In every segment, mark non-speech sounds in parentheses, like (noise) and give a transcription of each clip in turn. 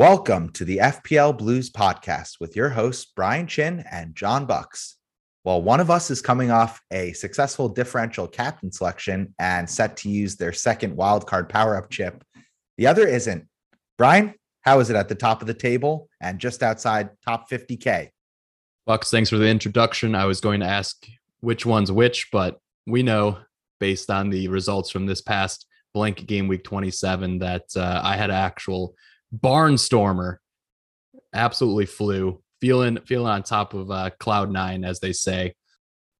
Welcome to the FPL Blues podcast with your hosts, Brian Chin and John Bucks. While one of us is coming off a successful differential captain selection and set to use their second wildcard power up chip. The other isn't. Brian, how is it at the top of the table and just outside top 50K? Bucks, thanks for the introduction. I was going to ask which one's which, but we know based on the results from this past blank game week 27 that uh, I had actual barnstormer. Absolutely flew, feeling feeling on top of uh, cloud nine, as they say.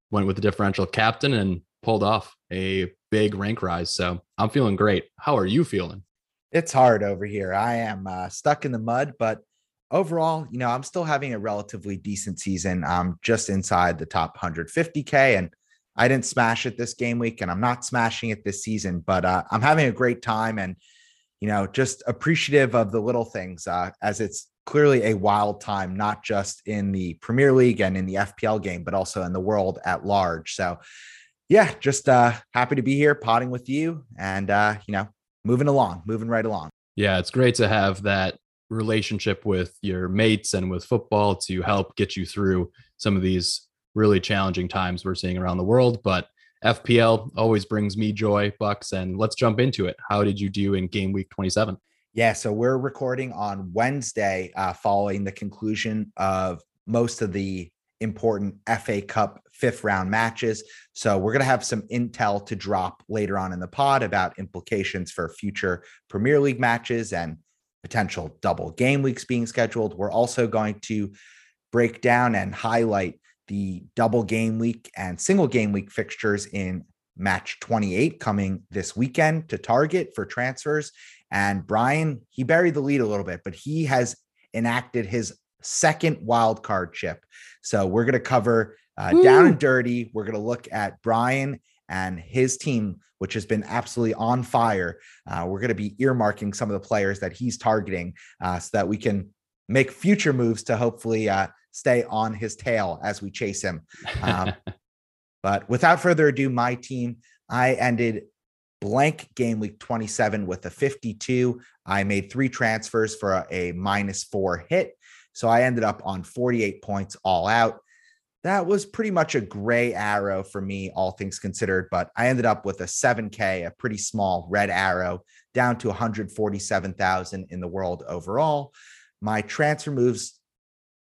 Went with the differential captain and pulled off a big rank rise. So I'm feeling great. How are you feeling? It's hard over here. I am uh, stuck in the mud, but overall, you know, I'm still having a relatively decent season. I'm just inside the top 150K and I didn't smash it this game week and I'm not smashing it this season, but uh, I'm having a great time and, you know, just appreciative of the little things uh, as it's clearly a wild time, not just in the Premier League and in the FPL game, but also in the world at large. So, yeah, just uh, happy to be here potting with you and, uh, you know, moving along, moving right along. Yeah, it's great to have that relationship with your mates and with football to help get you through some of these really challenging times we're seeing around the world. But FPL always brings me joy, Bucks. And let's jump into it. How did you do in game week 27? Yeah, so we're recording on Wednesday uh, following the conclusion of most of the important FA Cup fifth round matches. So we're going to have some intel to drop later on in the pod about implications for future Premier League matches and potential double game weeks being scheduled. We're also going to break down and highlight the double game week and single game week fixtures in match 28 coming this weekend to target for transfers. And Brian, he buried the lead a little bit, but he has enacted his second wild card chip. So we're going to cover uh, down and dirty. We're going to look at Brian and his team, which has been absolutely on fire. Uh, we're going to be earmarking some of the players that he's targeting uh, so that we can make future moves to hopefully uh, stay on his tail as we chase him. Um, (laughs) but without further ado, my team, I ended blank game week 27 with a 52. I made three transfers for a, a minus four hit. So I ended up on 48 points all out. That was pretty much a gray arrow for me, all things considered, but I ended up with a 7K, a pretty small red arrow, down to 147,000 in the world overall. My transfer moves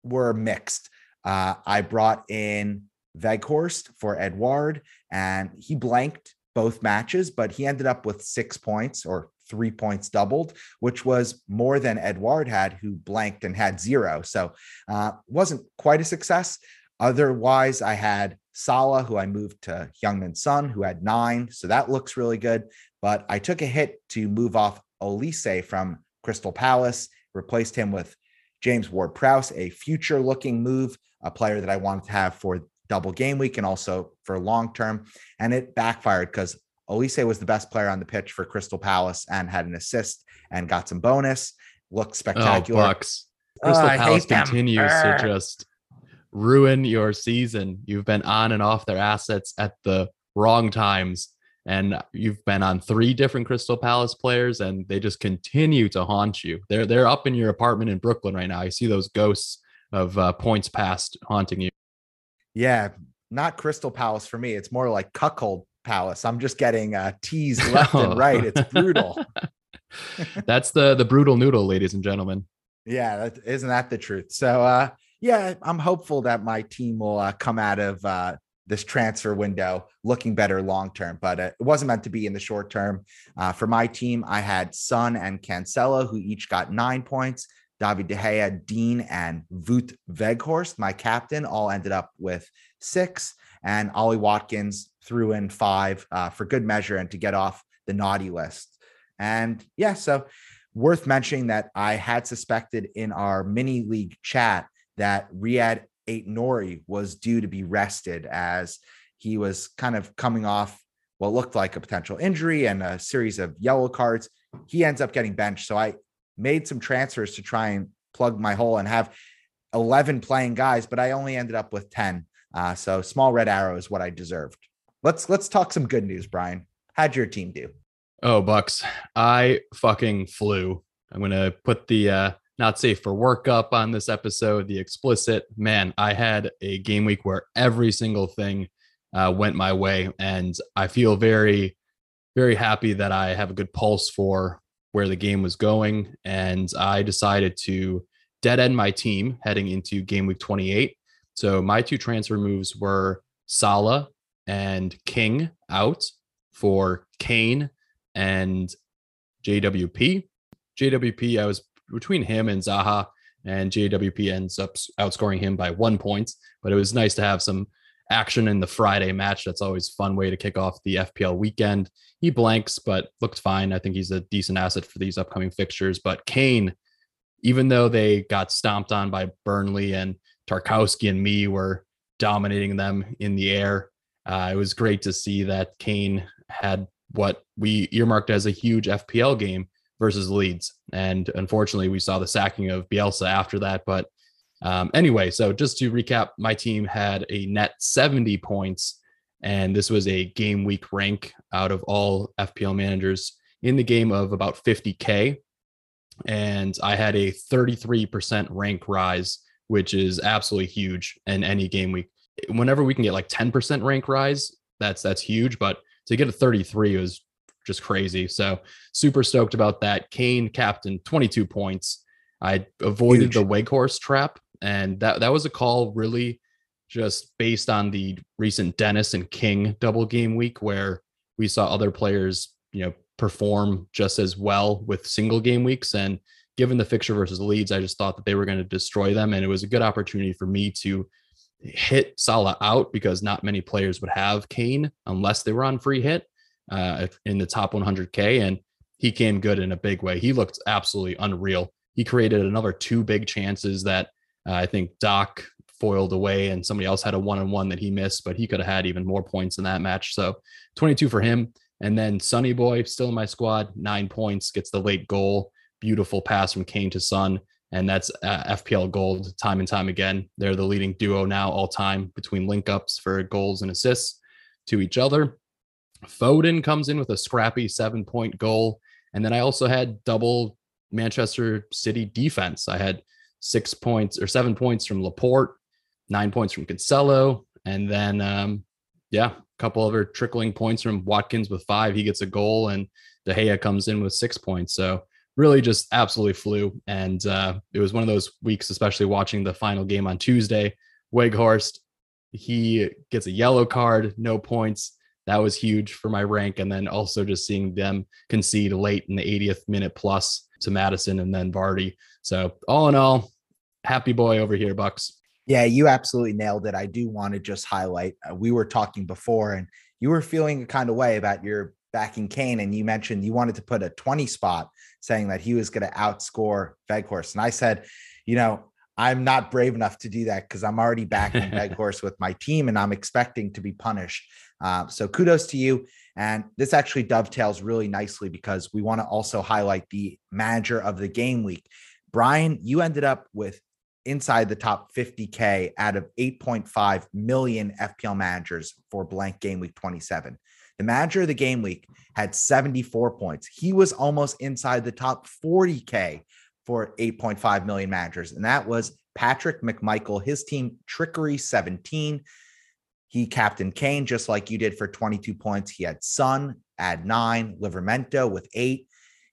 were mixed. Uh, I brought in Weghorst for Edouard, and he blanked both matches, but he ended up with six points or three points doubled, which was more than Edouard had, who blanked and had zero. So uh, wasn't quite a success. Otherwise, I had Salah, who I moved to Heung-min Son, who had nine. So that looks really good. But I took a hit to move off Olise from Crystal Palace, replaced him with James Ward Prowse, a future looking move, a player that I wanted to have for double game week and also for long term. And it backfired because Olise was the best player on the pitch for Crystal Palace and had an assist and got some bonus. Looked oh, spectacular. Oh, Bucks. Crystal oh, Palace continues to just ruin your season. You've been on and off their assets at the wrong times. And you've been on three different Crystal Palace players, and they just continue to haunt you. They're they're up in your apartment in Brooklyn right now. I see those ghosts of uh, points past haunting you. Yeah, not Crystal Palace for me. It's more like Cuckold Palace. I'm just getting uh, teased left and (laughs) right. It's brutal. (laughs) That's the the brutal noodle, ladies and gentlemen. Yeah, isn't that the truth? So, uh, yeah, I'm hopeful that my team will uh, come out of uh, this transfer window looking better long term, but uh, it wasn't meant to be in the short term. Uh, for my team, I had Son and Cancelo, who each got nine points. David De Gea, Dean, and Wout Weghorst, my captain, all ended up with six. And Ollie Watkins threw in five uh, for good measure and to get off the naughty list. And yeah, so worth mentioning that I had suspected in our mini league chat that Riyad Aït-Nouri was due to be rested as he was kind of coming off what looked like a potential injury and a series of yellow cards. He ends up getting benched. So I made some transfers to try and plug my hole and have 11 playing guys, but I only ended up with 10. Uh, so small red arrow is what I deserved. Let's let's talk some good news, Brian. How'd your team do? Oh, Bucks. I fucking flew. I'm gonna put the uh not safe for work up on this episode, the explicit. Man, I had a game week where every single thing uh, went my way. And I feel very, very happy that I have a good pulse for where the game was going. And I decided to dead end my team heading into game week 28. So my two transfer moves were Salah and King out for Kane and JWP. JWP, I was between him and Zaha, and JWP ends up outscoring him by one point. But it was nice to have some action in the Friday match. That's always fun way to kick off the FPL weekend. He blanks, but looked fine. I think he's a decent asset for these upcoming fixtures. But Kane, even though they got stomped on by Burnley and Tarkowski and Mee were dominating them in the air, uh, it was great to see that Kane had what we earmarked as a huge FPL game versus Leeds. And unfortunately, we saw the sacking of Bielsa after that. But um, anyway, so just to recap, my team had a net 70 points, and this was a game week rank out of all FPL managers in the game of about 50K. And I had a 33% rank rise, which is absolutely huge in any game week. Whenever we can get like 10% rank rise, that's that's huge. But to get a 33 was just crazy. So super stoked about that. Kane captain 22 points. I avoided Huge. the Weghorst trap, and that that was a call really just based on the recent Dennis and King double game week where we saw other players, you know, perform just as well with single game weeks. And given the fixture versus Leeds, I just thought that they were going to destroy them. And it was a good opportunity for me to hit Salah out because not many players would have Kane unless they were on free hit uh, in the top 100K. And he came good in a big way. He looked absolutely unreal. He created another two big chances that uh, I think Doc foiled away, and somebody else had a one on one that he missed, but he could have had even more points in that match. So 22 for him. And then Sonny Boy, still in my squad, nine points, gets the late goal. Beautiful pass from Kane to Son. And that's uh, FPL gold time and time again. They're the leading duo now all time between link ups for goals and assists to each other. Foden comes in with a scrappy seven point goal. And then I also had double Manchester City defense. I had six points or seven points from Laporte, nine points from Cancelo, and then um, yeah, a couple other trickling points from Watkins with five. He gets a goal, and De Gea comes in with six points. So really, just absolutely flew. And uh, it was one of those weeks, especially watching the final game on Tuesday. Weghorst, he gets a yellow card, no points that was huge for my rank. And then also just seeing them concede late in the 80th minute plus to Maddison and then Vardy. So all in all, happy boy over here, Bucks. Yeah, you absolutely nailed it. I do want to just highlight. Uh, we were talking before, and you were feeling a kind of way about your backing Kane, and you mentioned you wanted to put a 20 spot, saying that he was going to outscore Weghorst. And I said, you know, I'm not brave enough to do that because I'm already back in backing Weghorst (laughs) with my team, and I'm expecting to be punished. Uh, so kudos to you. And this actually dovetails really nicely because we want to also highlight the manager of the game week. Brian, you ended up with inside the top 50K out of 8.5 million FPL managers for blank game week 27. The manager of the game week had 74 points. He was almost inside the top 40K for 8.5 million managers, and that was Patrick McMichael, his team Trickery 17. He captained Kane just like you did for 22 points. He had Son at nine, Livramento with eight.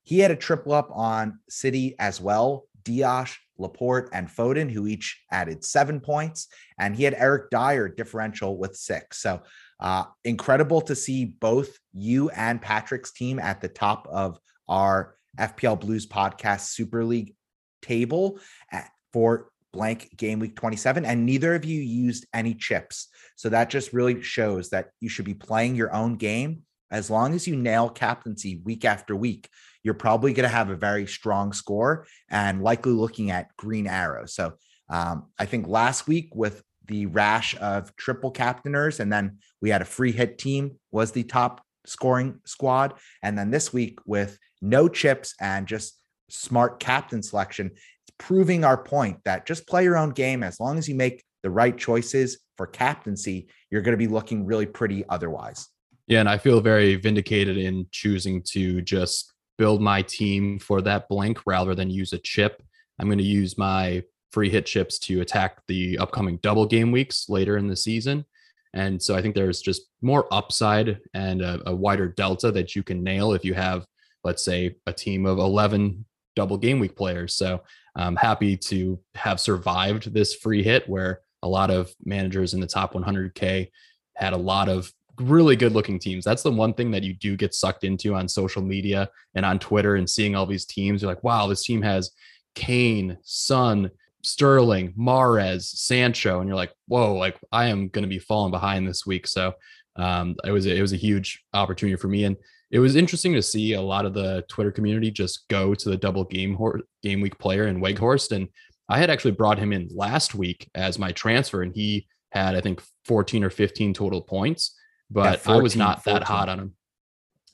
He had a triple up on City as well. Dias, Laporte, and Foden, who each added seven points. And he had Eric Dier differential with six. So uh, incredible to see both you and Patrick's team at the top of our FPL Blues podcast Super League table at, for blank game week 27 and neither of you used any chips. So that just really shows that you should be playing your own game. As long as you nail captaincy week after week you're probably going to have a very strong score and likely looking at green arrow so um, i think last week with the rash of triple captainers and then we had a free hit team was the top scoring squad. And then this week with no chips and just smart captain selection It's proving our point that just play your own game as long as you make the right choices for captaincy, you're going to be looking really pretty otherwise. Yeah, and I feel very vindicated in choosing to just build my team for that blank rather than use a chip. I'm going to use my free hit chips to attack the upcoming double game weeks later in the season. And so I think there's just more upside and a, a, wider delta that you can nail if you have, let's say, a team of 11 double game week players. So I'm happy to have survived this free hit where a lot of managers in the top 100K had a lot of really good looking teams. That's the one thing that you do get sucked into on social media and on Twitter and seeing all these teams. You're like, wow, this team has Kane, Son, Sterling, Mahrez, Sancho, and you're like, whoa, like I am going to be falling behind this week. So um, it was it was a huge opportunity for me, and it was interesting to see a lot of the Twitter community just go to the double game game week player in Weghorst, and I had actually brought him in last week as my transfer, and he had I think 14 or 15 total points, but yeah, 14, I was not 14. that hot on him.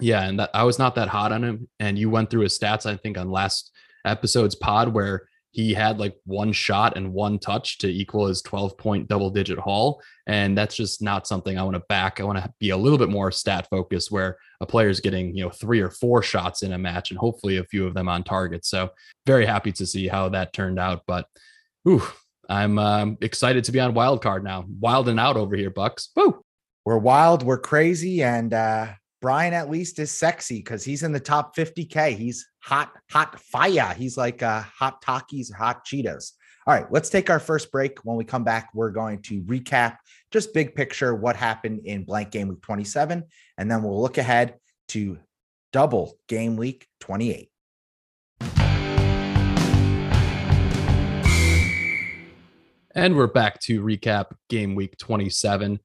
Yeah, and that I was not that hot on him. And you went through his stats, I think, on last episode's pod where he had like one shot and one touch to equal his 12 point double digit haul. And that's just not something I want to back. I want to be a little bit more stat focused where a player is getting, you know, three or four shots in a match and hopefully a few of them on target. So very happy to see how that turned out. But ooh, I'm um, excited to be on wild card now. Wild and out over here, Bucks. Woo! We're wild, we're crazy, and uh Brian at least is sexy because he's in the top 50k. He's hot, hot fire. He's like uh, hot Takis, hot Cheetos. All right, let's take our first break. When we come back, we're going to recap just big picture what happened in blank game week 27, and then we'll look ahead to double game week 28. And we're back to recap game week 27.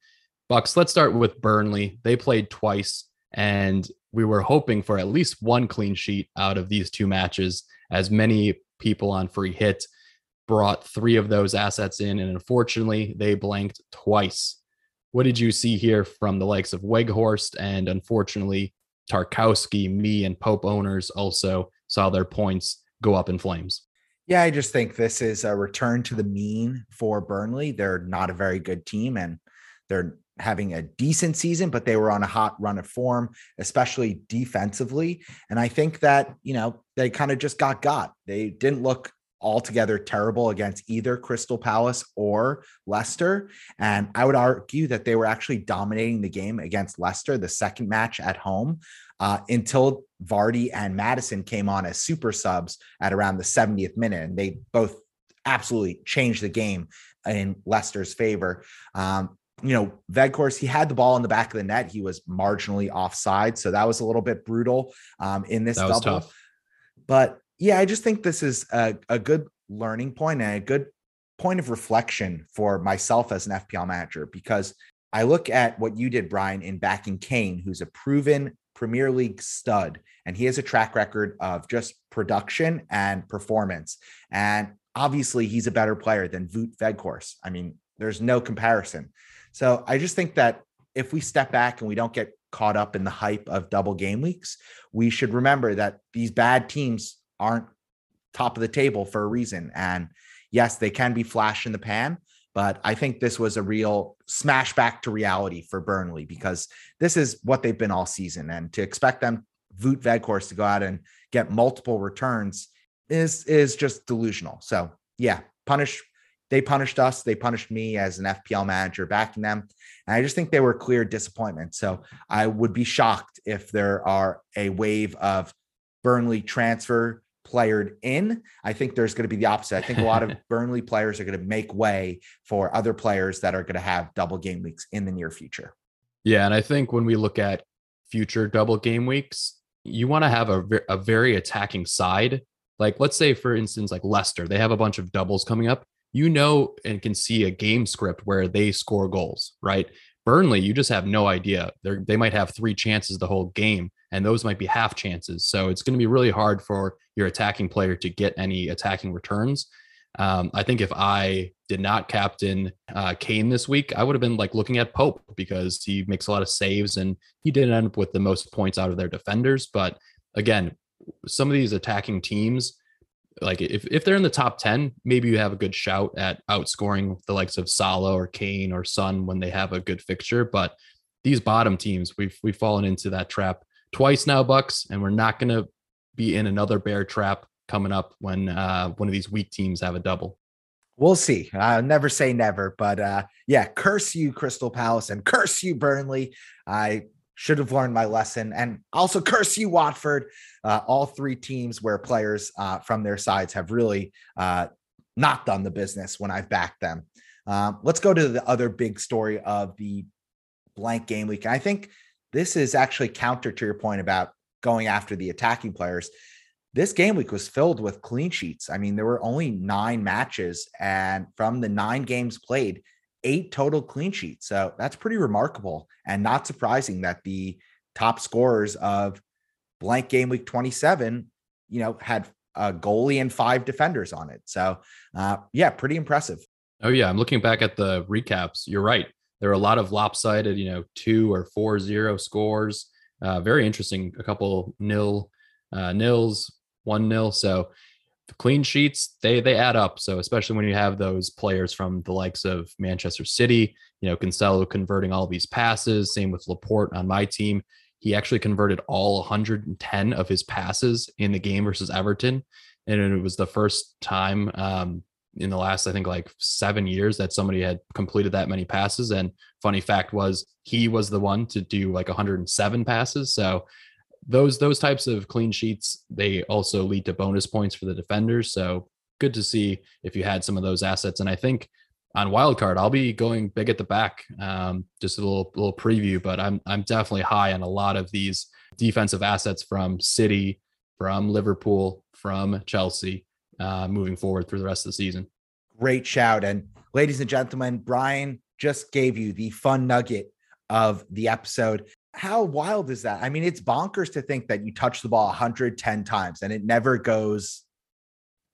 Bucks, let's start with Burnley. They played twice and we were hoping for at least one clean sheet out of these two matches, as many people on free hit brought three of those assets in. And unfortunately, they blanked twice. What did you see here from the likes of Weghorst? And unfortunately, Tarkowski, Mee, and Pope owners also saw their points go up in flames. Yeah, I just think this is a return to the mean for Burnley. They're not a very good team and they're having a decent season, but they were on a hot run of form, especially defensively. And I think that, you know, they kind of just got got. They didn't look altogether terrible against either Crystal Palace or Leicester. And I would argue that they were actually dominating the game against Leicester, the second match at home, uh, until Vardy and Maddison came on as super subs at around the 70th minute. And they both absolutely changed the game in Leicester's favor. Um, you know, Weghorst, he had the ball in the back of the net. He was marginally offside. So that was a little bit brutal um, in this double. Tough. But yeah, I just think this is a, a good learning point and a good point of reflection for myself as an FPL manager because I look at what you did, Brian, in backing Kane, who's a proven Premier League stud, and he has a track record of just production and performance. And obviously, he's a better player than Wout Weghorst. I mean, there's no comparison. So I just think that if we step back and we don't get caught up in the hype of double game weeks, we should remember that these bad teams aren't top of the table for a reason. And yes, they can be flash in the pan, but I think this was a real smash back to reality for Burnley because this is what they've been all season. And to expect them, Wout Weghorst, to go out and get multiple returns is is just delusional. So yeah, punish they punished us. They punished me as an FPL manager backing them. And I just think they were clear disappointment. So I would be shocked if there are a wave of Burnley transfer playered in. I think there's going to be the opposite. I think a lot of (laughs) Burnley players are going to make way for other players that are going to have double game weeks in the near future. Yeah. And I think when we look at future double game weeks, you want to have a, a very attacking side. Like, let's say, for instance, like Leicester, they have a bunch of doubles coming up you know and can see a game script where they score goals, right? Burnley, you just have no idea. They they might have three chances the whole game, and those might be half chances. So it's going to be really hard for your attacking player to get any attacking returns. Um, I think if I did not captain uh, Kane this week, I would have been like looking at Pope because he makes a lot of saves and he didn't end up with the most points out of their defenders. But again, some of these attacking teams, like if, if they're in the top 10 maybe you have a good shout at outscoring the likes of Salah or Kane or Son when they have a good fixture but these bottom teams we've we've fallen into that trap twice now bucks and we're not going to be in another bear trap coming up when uh, one of these weak teams have a double. We'll see. I'll never say never, but uh, yeah, curse you, Crystal Palace, and curse you, Burnley. I should have learned my lesson, and also curse you, Watford. Uh, all three teams where players uh, from their sides have really uh, not done the business when I've backed them. Um, let's go to the other big story of the blank game week. I think this is actually counter to your point about going after the attacking players. This game week was filled with clean sheets. I mean, there were only nine matches, and from the nine games played, eight total clean sheets. So that's pretty remarkable and not surprising that the top scorers of blank game week 27, you know, had a goalie and five defenders on it. So, uh, yeah, pretty impressive. Oh, yeah. I'm looking back at the recaps. You're right. There are a lot of lopsided, you know, two or four zero scores. Uh, very interesting. A couple nil, uh, nils, one nil. So clean sheets they they add up. So especially when you have those players from the likes of Manchester City, you know, Cancelo converting all these passes. Same with Laporte on my team. He actually converted all 110 of his passes in the game versus Everton, and it was the first time um, in the last I think like seven years that somebody had completed that many passes. And funny fact was he was the one to do like 107 passes. So those those types of clean sheets they also lead to bonus points for the defenders. So good to see if you had some of those assets. And I think on wildcard, I'll be going big at the back. Um, just a little little preview, but I'm I'm definitely high on a lot of these defensive assets from City, from Liverpool, from Chelsea, uh, moving forward through the rest of the season. Great shout, and ladies and gentlemen, Brian just gave you the fun nugget of the episode how wild is that? I mean, it's bonkers to think that you touch the ball 110 times and it never goes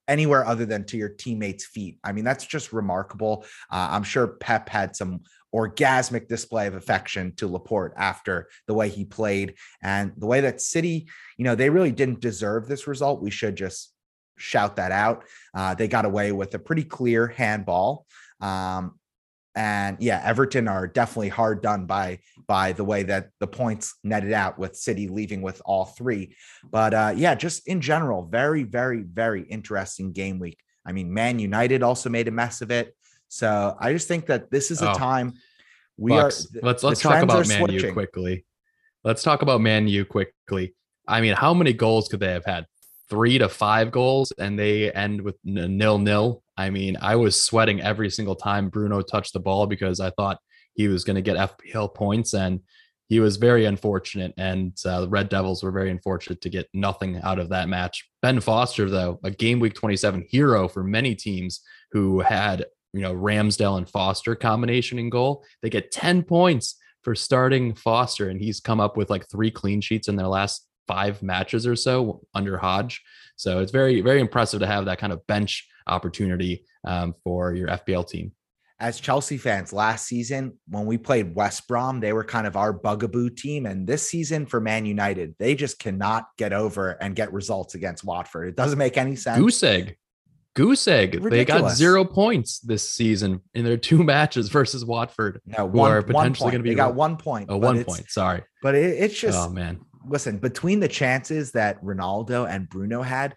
anywhere other than to your teammates' feet. I mean, that's just remarkable. Uh, I'm sure Pep had some orgasmic display of affection to Laporte after the way he played and the way that City, you know, they really didn't deserve this result. We should just shout that out. Uh, they got away with a pretty clear handball. Um, and yeah, Everton are definitely hard done by by the way that the points netted out with City leaving with all three. But uh, yeah, just in general, very, very, very interesting game week. I mean, Man United also made a mess of it. So I just think that this is a oh, time we Bucks. are. Let's let's talk about Man U quickly. Let's talk about Man U quickly. I mean, how many goals could they have had? Three to five goals, and they end with nil nil. I mean, I was sweating every single time Bruno touched the ball because I thought he was going to get FPL points, and he was very unfortunate. And uh, the Red Devils were very unfortunate to get nothing out of that match. Ben Foster, though, a game week 27 hero for many teams who had you know Ramsdale and Foster combination in goal, they get 10 points for starting Foster, and he's come up with like three clean sheets in their last five matches or so under Hodge. So it's very, very impressive to have that kind of bench opportunity um, for your FPL team. As Chelsea fans, last season when we played West Brom, they were kind of our bugaboo team. And this season for Man United, they just cannot get over and get results against Watford. It doesn't make any sense. Goose egg. Goose egg. Ridiculous. They got zero points this season in their two (laughs) matches versus Watford. No, one, are potentially going to be. They got one point. Oh, one point. Sorry, but it, it's just. Oh man. Listen, between the chances that Ronaldo and Bruno had,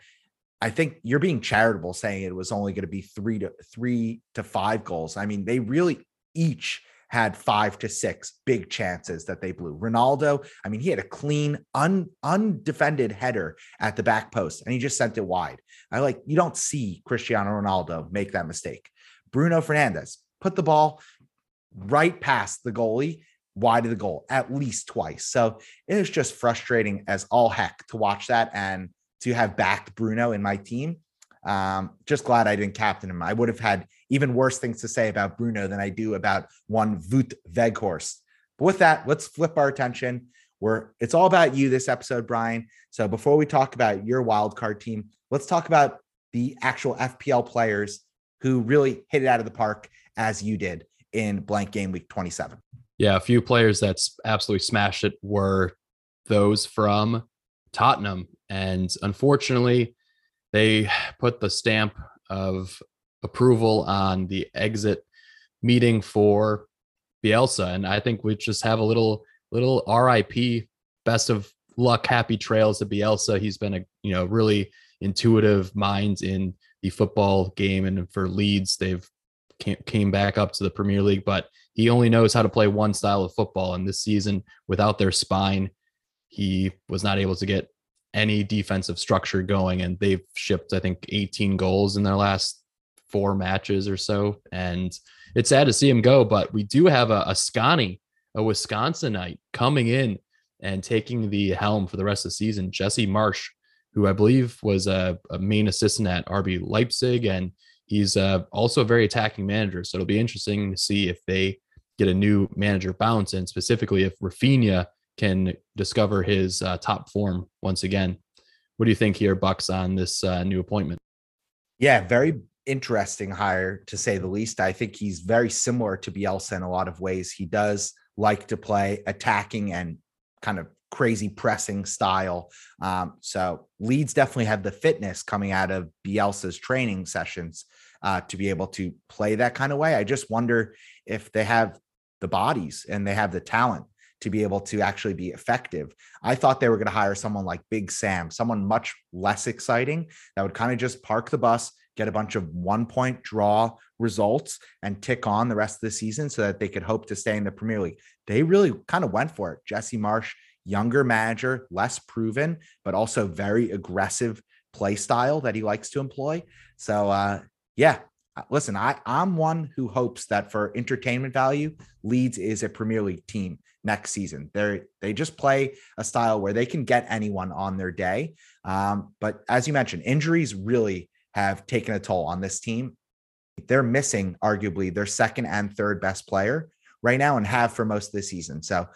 I think you're being charitable saying it was only going to be three to three to five goals. I mean, they really each had five to six big chances that they blew. Ronaldo, I mean, he had a clean, un, undefended header at the back post and he just sent it wide. I like, you don't see Cristiano Ronaldo make that mistake. Bruno Fernandes put the ball right past the goalie, wide of the goal at least twice. So it is just frustrating as all heck to watch that. And to have backed Bruno in my team. Um, just glad I didn't captain him. I would have had even worse things to say about Bruno than I do about one Wout Weghorst. But with that, let's flip our attention. We're it's all about you this episode, Brian. So before we talk about your wildcard team, let's talk about the actual FPL players who really hit it out of the park as you did in blank game week 27. Yeah, a few players that's absolutely smashed it were those from Tottenham. And unfortunately, they put the stamp of approval on the exit meeting for Bielsa. And I think we just have a little little RIP, best of luck, happy trails to Bielsa. He's been a you know really intuitive mind in the football game and for Leeds they've came back up to the Premier League, but he only knows how to play one style of football. And this season, without their spine, he was not able to get any defensive structure going. And they've shipped, I think, 18 goals in their last four matches or so. And it's sad to see him go, but we do have a, a a Wisconsinite coming in and taking the helm for the rest of the season. Jesse Marsch, who I believe was a, a main assistant at RB Leipzig, and he's uh, also a very attacking manager. So it'll be interesting to see if they get a new manager bounce, and specifically if Raphinha can discover his uh, top form once again. What do you think here, Bucks, on this uh, new appointment? Yeah, very interesting hire to say the least. I think he's very similar to Bielsa in a lot of ways. He does like to play attacking and kind of crazy pressing style. Um, so Leeds definitely have the fitness coming out of Bielsa's training sessions uh, to be able to play that kind of way. I just wonder if they have the bodies and they have the talent to be able to actually be effective. I thought they were going to hire someone like Big Sam, someone much less exciting that would kind of just park the bus, get a bunch of one point draw results and tick on the rest of the season so that they could hope to stay in the Premier League. They really kind of went for it. Jesse Marsch, younger manager, less proven, but also very aggressive play style that he likes to employ. So, uh, yeah, listen, I, I'm one who hopes that for entertainment value, Leeds is a Premier League team next season. They they just play a style where they can get anyone on their day. Um, but as you mentioned, injuries really have taken a toll on this team. They're missing arguably their second and third best player right now and have for most of the season. So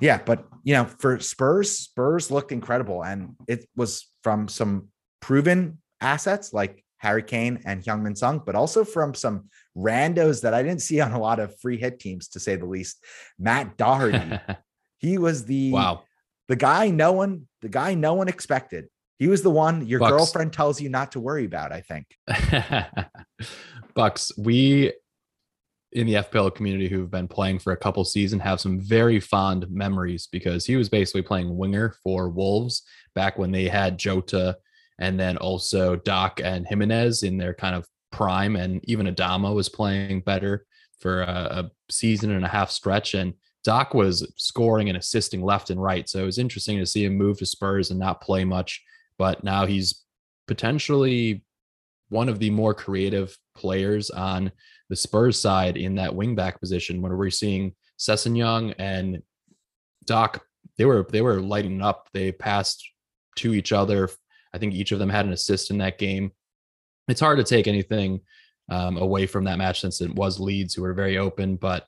yeah, but you know, for Spurs, Spurs looked incredible and it was from some proven assets like Harry Kane and Heung-min Son, but also from some randos that I didn't see on a lot of free hit teams, to say the least. Matt Doherty, (laughs) he was the wow, the guy no one, the guy no one expected. He was the one your Bucks. girlfriend tells you not to worry about, I think. (laughs) Bucks, we in the FPL community who've been playing for a couple seasons have some very fond memories because he was basically playing winger for Wolves back when they had Jota and then also Doc and Jimenez in their kind of prime, and even Adama was playing better for a, a season and a half stretch, and Doc was scoring and assisting left and right. So it was interesting to see him move to Spurs and not play much. But now he's potentially one of the more creative players on the Spurs side in that wingback position when we're seeing Sessegnon and Doc they were they were lighting up. They passed to each other I think each of them had an assist in that game it's hard to take anything um, away from that match since it was Leeds who were very open but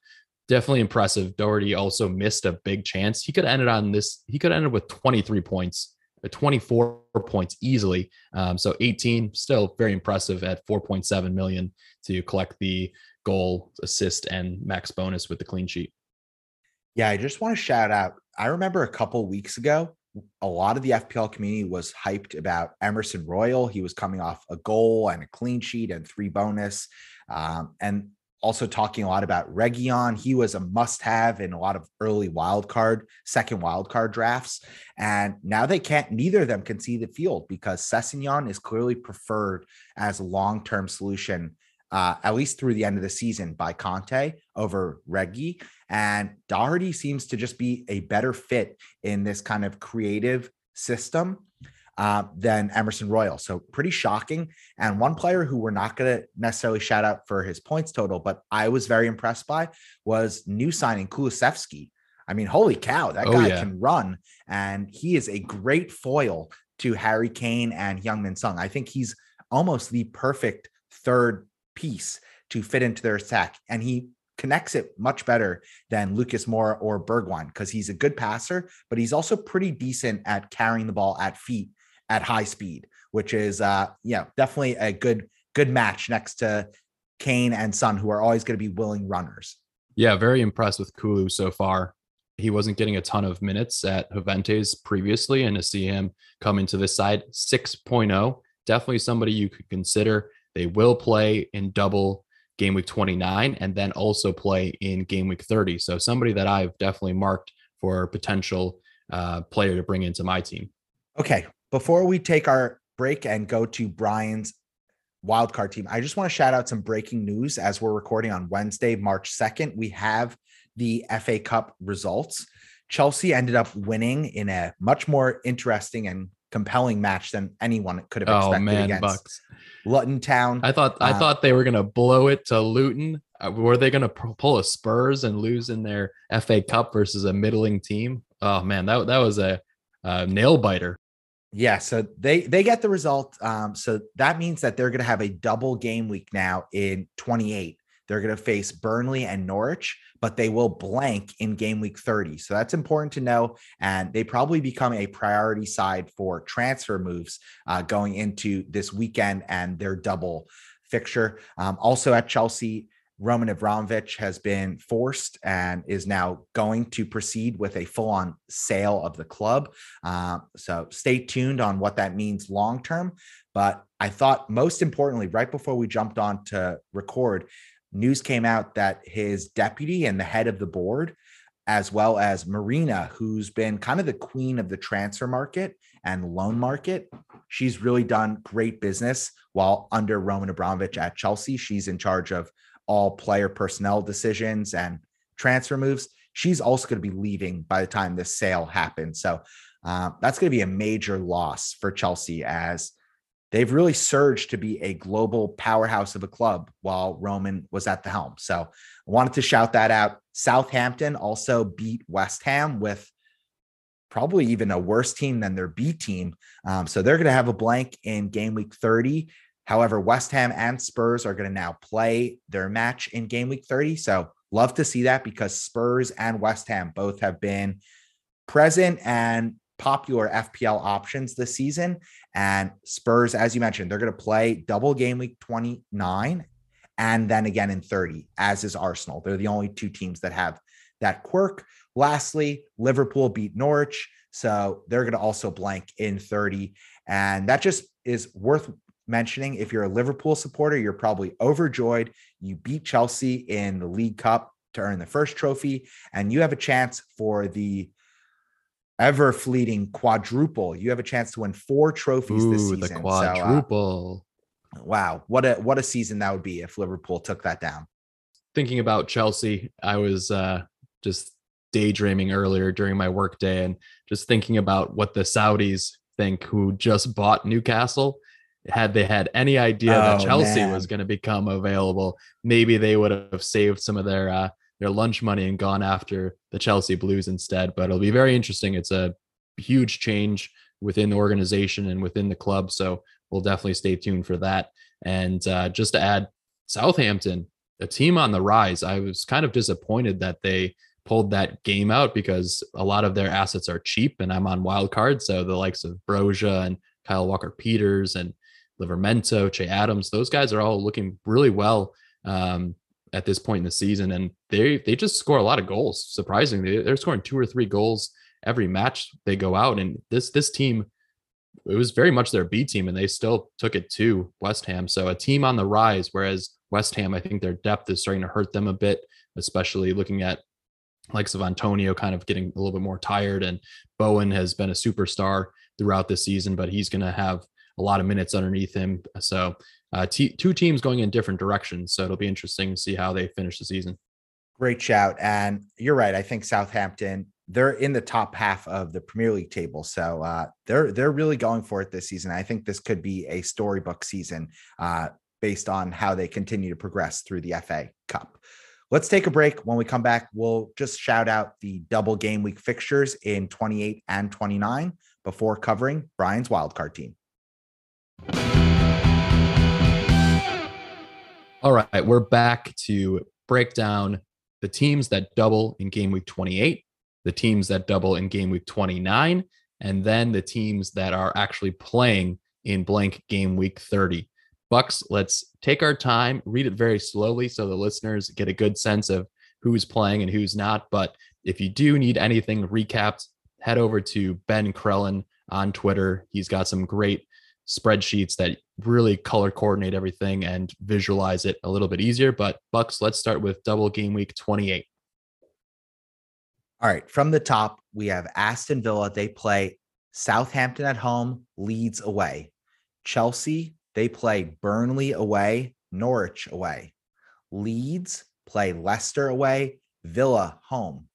definitely impressive Doherty also missed a big chance he could have ended on this he could have ended with 23 points 24 points easily. Um, so 18, still very impressive at 4.7 million to collect the goal, assist, and max bonus with the clean sheet. Yeah, I just want to shout out. I remember a couple weeks ago, a lot of the FPL community was hyped about Emerson Royal. He was coming off a goal and a clean sheet and three bonus. Um, and also talking a lot about Reguilón. He was a must-have in a lot of early wild card, second wild card drafts. And now they can't, neither of them can see the field because Sessegnon is clearly preferred as a long-term solution, uh, at least through the end of the season by Conte over Reggie. And Doherty seems to just be a better fit in this kind of creative system uh, than Emerson Royal. So pretty shocking. And one player who we're not going to necessarily shout out for his points total, but I was very impressed by was new signing Kulusevski. I mean, holy cow, that oh, guy yeah. can run, and he is a great foil to Harry Kane and Heung-min Son. I think he's almost the perfect third piece to fit into their attack, and he connects it much better than Lucas Moura or Bergwijn because he's a good passer, but he's also pretty decent at carrying the ball at feet at high speed, which is uh yeah, definitely a good good match next to Kane and Son, who are always going to be willing runners. Yeah, very impressed with Kulu so far. He wasn't getting a ton of minutes at Juventus previously, and to see him come into this side 6.0, definitely somebody you could consider. They will play in double game week 29 and then also play in game week 30. So somebody that I've definitely marked for potential uh, player to bring into my team. Okay, before we take our break and go to Brian's wildcard team, I just want to shout out some breaking news as we're recording on Wednesday, March 2nd. We have the FA Cup results. Chelsea ended up winning in a much more interesting and compelling match than anyone could have expected oh, man, against Bucks. Luton Town. I thought I uh, thought they were going to blow it to Luton. Uh, were they going to pull a Spurs and lose in their FA Cup versus a middling team? Oh man, that that was a, a nail biter. Yeah, so they they get the result. Um, so that means that they're going to have a double game week now in 28. They're going to face Burnley and Norwich, but they will blank in game week 30. So that's important to know. And they probably become a priority side for transfer moves uh, going into this weekend and their double fixture. Um, also at Chelsea, Roman Abramovich has been forced and is now going to proceed with a full on sale of the club. Uh, so stay tuned on what that means long term. But I thought most importantly, right before we jumped on to record, news came out that his deputy and the head of the board, as well as Marina, who's been kind of the queen of the transfer market and loan market, she's really done great business while under Roman Abramovich at Chelsea. She's in charge of all player personnel decisions and transfer moves. She's also going to be leaving by the time this sale happens. So uh, that's going to be a major loss for Chelsea as they've really surged to be a global powerhouse of a club while Roman was at the helm. So I wanted to shout that out. Southampton also beat West Ham with probably even a worse team than their B team. Um, so they're going to have a blank in game week 30. However, West Ham and Spurs are going to now play their match in game week 30. So love to see that because Spurs and West Ham both have been present and popular FPL options this season. And Spurs, as you mentioned, they're going to play double game week 29 and then again in 30, as is Arsenal. They're the only two teams that have that quirk. Lastly, Liverpool beat Norwich. So they're going to also blank in 30. And that just is worth mentioning if you're a Liverpool supporter, you're probably overjoyed. You beat Chelsea in the League Cup to earn the first trophy, and you have a chance for the ever fleeting quadruple. You have a chance to win four trophies Ooh, this season. The quadruple. So, uh, wow, what a what a season that would be if Liverpool took that down. Thinking about Chelsea, I was uh, just daydreaming earlier during my workday and just thinking about what the Saudis think who just bought Newcastle had they had any idea oh, that Chelsea man. was going to become available, maybe they would have saved some of their uh, their lunch money and gone after the Chelsea Blues instead. But it'll be very interesting. It's a huge change within the organization and within the club, so we'll definitely stay tuned for that. And uh, just to add, Southampton, a team on the rise. I was kind of disappointed that they pulled that game out because a lot of their assets are cheap, and I'm on wild card, so the likes of Broja and Kyle Walker Peters and Livramento, Che Adams, those guys are all looking really well um, at this point in the season, and they they just score a lot of goals. Surprisingly, they're scoring two or three goals every match they go out, and this this team it was very much their B team, and they still took it to West Ham. So a team on the rise, whereas West Ham, I think their depth is starting to hurt them a bit, especially looking at likes of Antonio kind of getting a little bit more tired, and Bowen has been a superstar throughout the season, but he's going to have a lot of minutes underneath him. So uh, t- two teams going in different directions. So it'll be interesting to see how they finish the season. Great shout. And you're right. I think Southampton, they're in the top half of the Premier League table. So uh, they're they're really going for it this season. I think this could be a storybook season uh, based on how they continue to progress through the FA Cup. Let's take a break. When we come back, we'll just shout out the double game week fixtures in 28 and 29 before covering Brian's wildcard team. All right, we're back to break down the teams that double in game week 28, the teams that double in game week 29, and then the teams that are actually playing in blank game week 30. Bucks, let's take our time, read it very slowly so the listeners get a good sense of who's playing and who's not. But if you do need anything recapped, head over to Ben Crellin on Twitter. He's got some great spreadsheets that really color coordinate everything and visualize it a little bit easier. But Bucks, let's start with double game week 28. All right, from the top, we have Aston Villa. They play Southampton at home, Leeds away. Chelsea, they play Burnley away, Norwich away. Leeds play Leicester away, Villa home.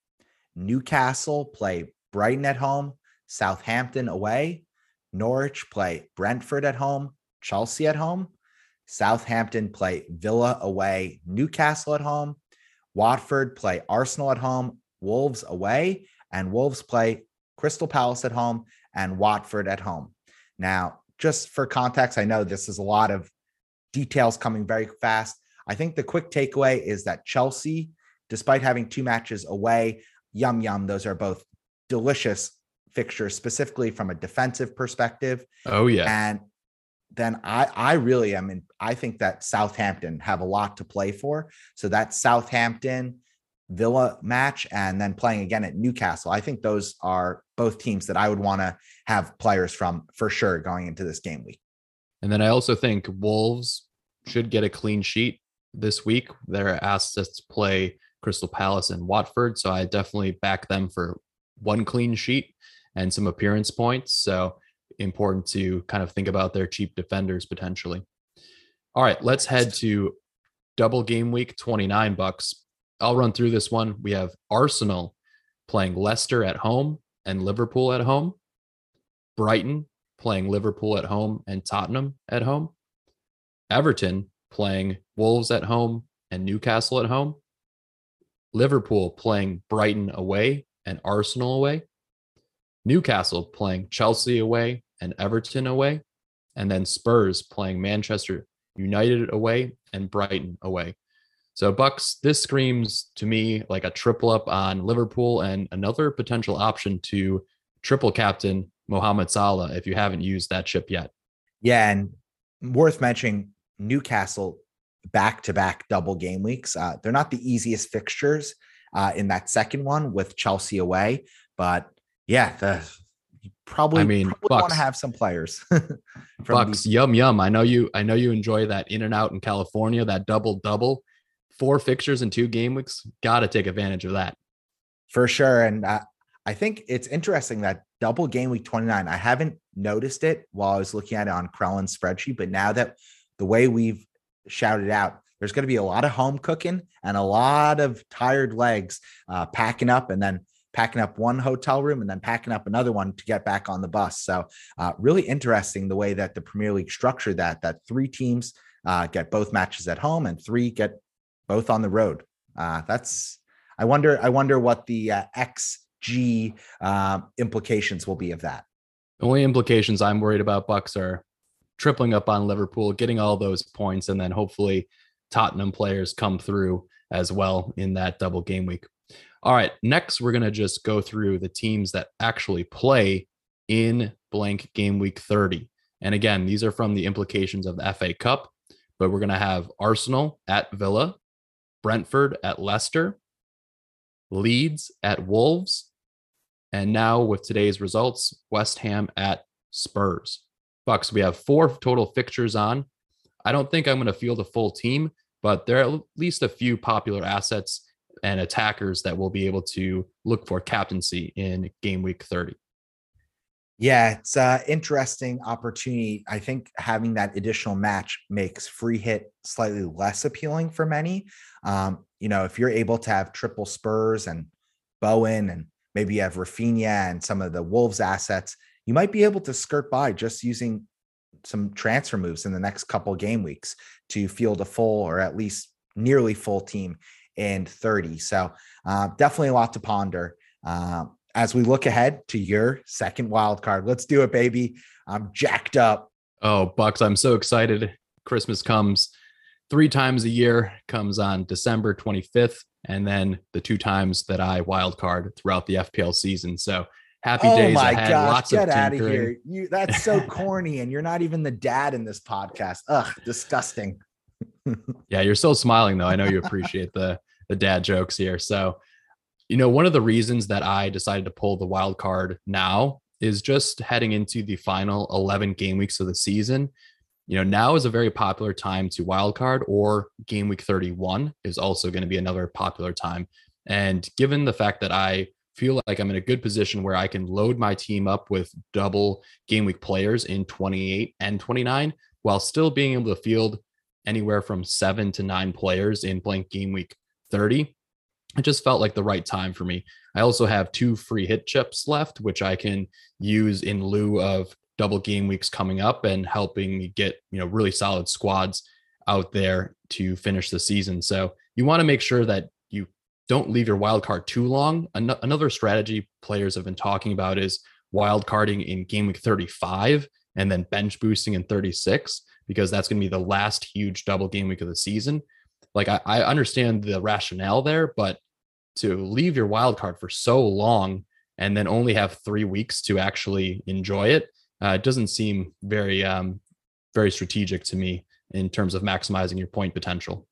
Newcastle play Brighton at home, Southampton away. Norwich play Brentford at home, Chelsea at home. Southampton play Villa away, Newcastle at home. Watford play Arsenal at home, Wolves away, and Wolves play Crystal Palace at home and Watford at home. Now, just for context, I know this is a lot of details coming very fast. I think the quick takeaway is that Chelsea, despite having two matches away, yum yum, those are both delicious fixtures, specifically from a defensive perspective. Oh yeah. And then I I really am in I think that Southampton have a lot to play for. So that Southampton Villa match and then playing again at Newcastle. I think those are both teams that I would want to have players from for sure going into this game week. And then I also think Wolves should get a clean sheet this week. They're asked to play Crystal Palace and Watford. So I definitely back them for one clean sheet and some appearance points. So important to kind of think about their cheap defenders potentially. All right, let's head to double game week 29 bucks. I'll run through this one. We have Arsenal playing Leicester at home and Liverpool at home. Brighton playing Liverpool at home and Tottenham at home. Everton playing Wolves at home and Newcastle at home. Liverpool playing Brighton away and Arsenal away. Newcastle playing Chelsea away and Everton away. And then Spurs playing Manchester United away and Brighton away. So Bucks, this screams to me like a triple up on Liverpool and another potential option to triple captain Mohamed Salah if you haven't used that chip yet. Yeah, and worth mentioning Newcastle back to back double game weeks. Uh, they're not the easiest fixtures uh, in that second one with Chelsea away, but yeah, the probably I mean, want to have some players. (laughs) Bucks, yum yum. I know you. I know you enjoy that in and out in California. That double double four fixtures in two game weeks. Got to take advantage of that. For sure. And uh, I think it's interesting that double game week 29, I haven't noticed it while I was looking at it on Crellin's spreadsheet, but now that the way we've shouted out, there's going to be a lot of home cooking and a lot of tired legs uh, packing up and then packing up one hotel room and then packing up another one to get back on the bus. So, uh, really interesting the way that the Premier League structured that, that three teams uh, get both matches at home and three get both on the road. Uh, that's I wonder. I wonder what the uh, XG uh, implications will be of that. The only implications I'm worried about Bucks are tripling up on Liverpool, getting all those points, and then hopefully Tottenham players come through as well in that double game week. All right, next we're gonna just go through the teams that actually play in blank game week 30. And again, these are from the implications of the FA Cup, but we're going to have Arsenal at Villa, Brentford at Leicester, Leeds at Wolves, and now with today's results, West Ham at Spurs. Bucks, we have four total fixtures on. I don't think I'm going to field a full team, but there are at least a few popular assets and attackers that will be able to look for captaincy in game week 30. Yeah, it's an interesting opportunity. I think having that additional match makes free hit slightly less appealing for many. Um, you know, if you're able to have triple Spurs and Bowen, and maybe you have Raphinha and some of the Wolves assets, you might be able to skirt by just using some transfer moves in the next couple game weeks to field a full or at least nearly full team in 30. So uh, definitely a lot to ponder. Uh, as we look ahead to your second wild card. Let's do it, baby. I'm jacked up. Oh, Bucks, I'm so excited. Christmas comes three times a year, comes on December 25th, and then the two times that I wild card throughout the FPL season. So happy days. oh days my ahead. Gosh, Lots get of out of here. You that's so (laughs) corny, and you're not even the dad in this podcast. Ugh, disgusting. Yeah, you're still smiling though. I know you appreciate the the dad jokes here. So you know, one of the reasons that I decided to pull the wild card now is just heading into the final 11 game weeks of the season. You know, now is a very popular time to wild card, or game week 31 is also going to be another popular time. And given the fact that I feel like I'm in a good position where I can load my team up with double game week players in 28 and 29 while still being able to field anywhere from seven to nine players in blank game week 30. It just felt like the right time for me. I also have two free hit chips left, which I can use in lieu of double game weeks coming up and helping me get, you know, really solid squads out there to finish the season. So you want to make sure that you don't leave your wild card too long. An- another strategy players have been talking about is wild carding in game week 35 and then bench boosting in 36 because that's going to be the last huge double game week of the season. Like I, I understand the rationale there, but to leave your wild card for so long and then only have three weeks to actually enjoy it, uh, it doesn't seem very um, very strategic to me in terms of maximizing your point potential.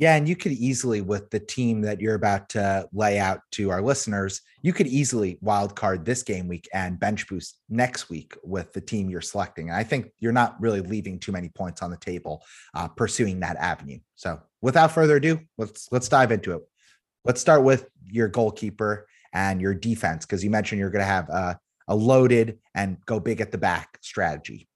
Yeah, and you could easily, with the team that you're about to lay out to our listeners, you could easily wild card this game week and bench boost next week with the team you're selecting. And I think you're not really leaving too many points on the table uh, pursuing that avenue. So, without further ado, let's let's dive into it. Let's start with your goalkeeper and your defense because you mentioned you're going to have a, a loaded and go big at the back strategy.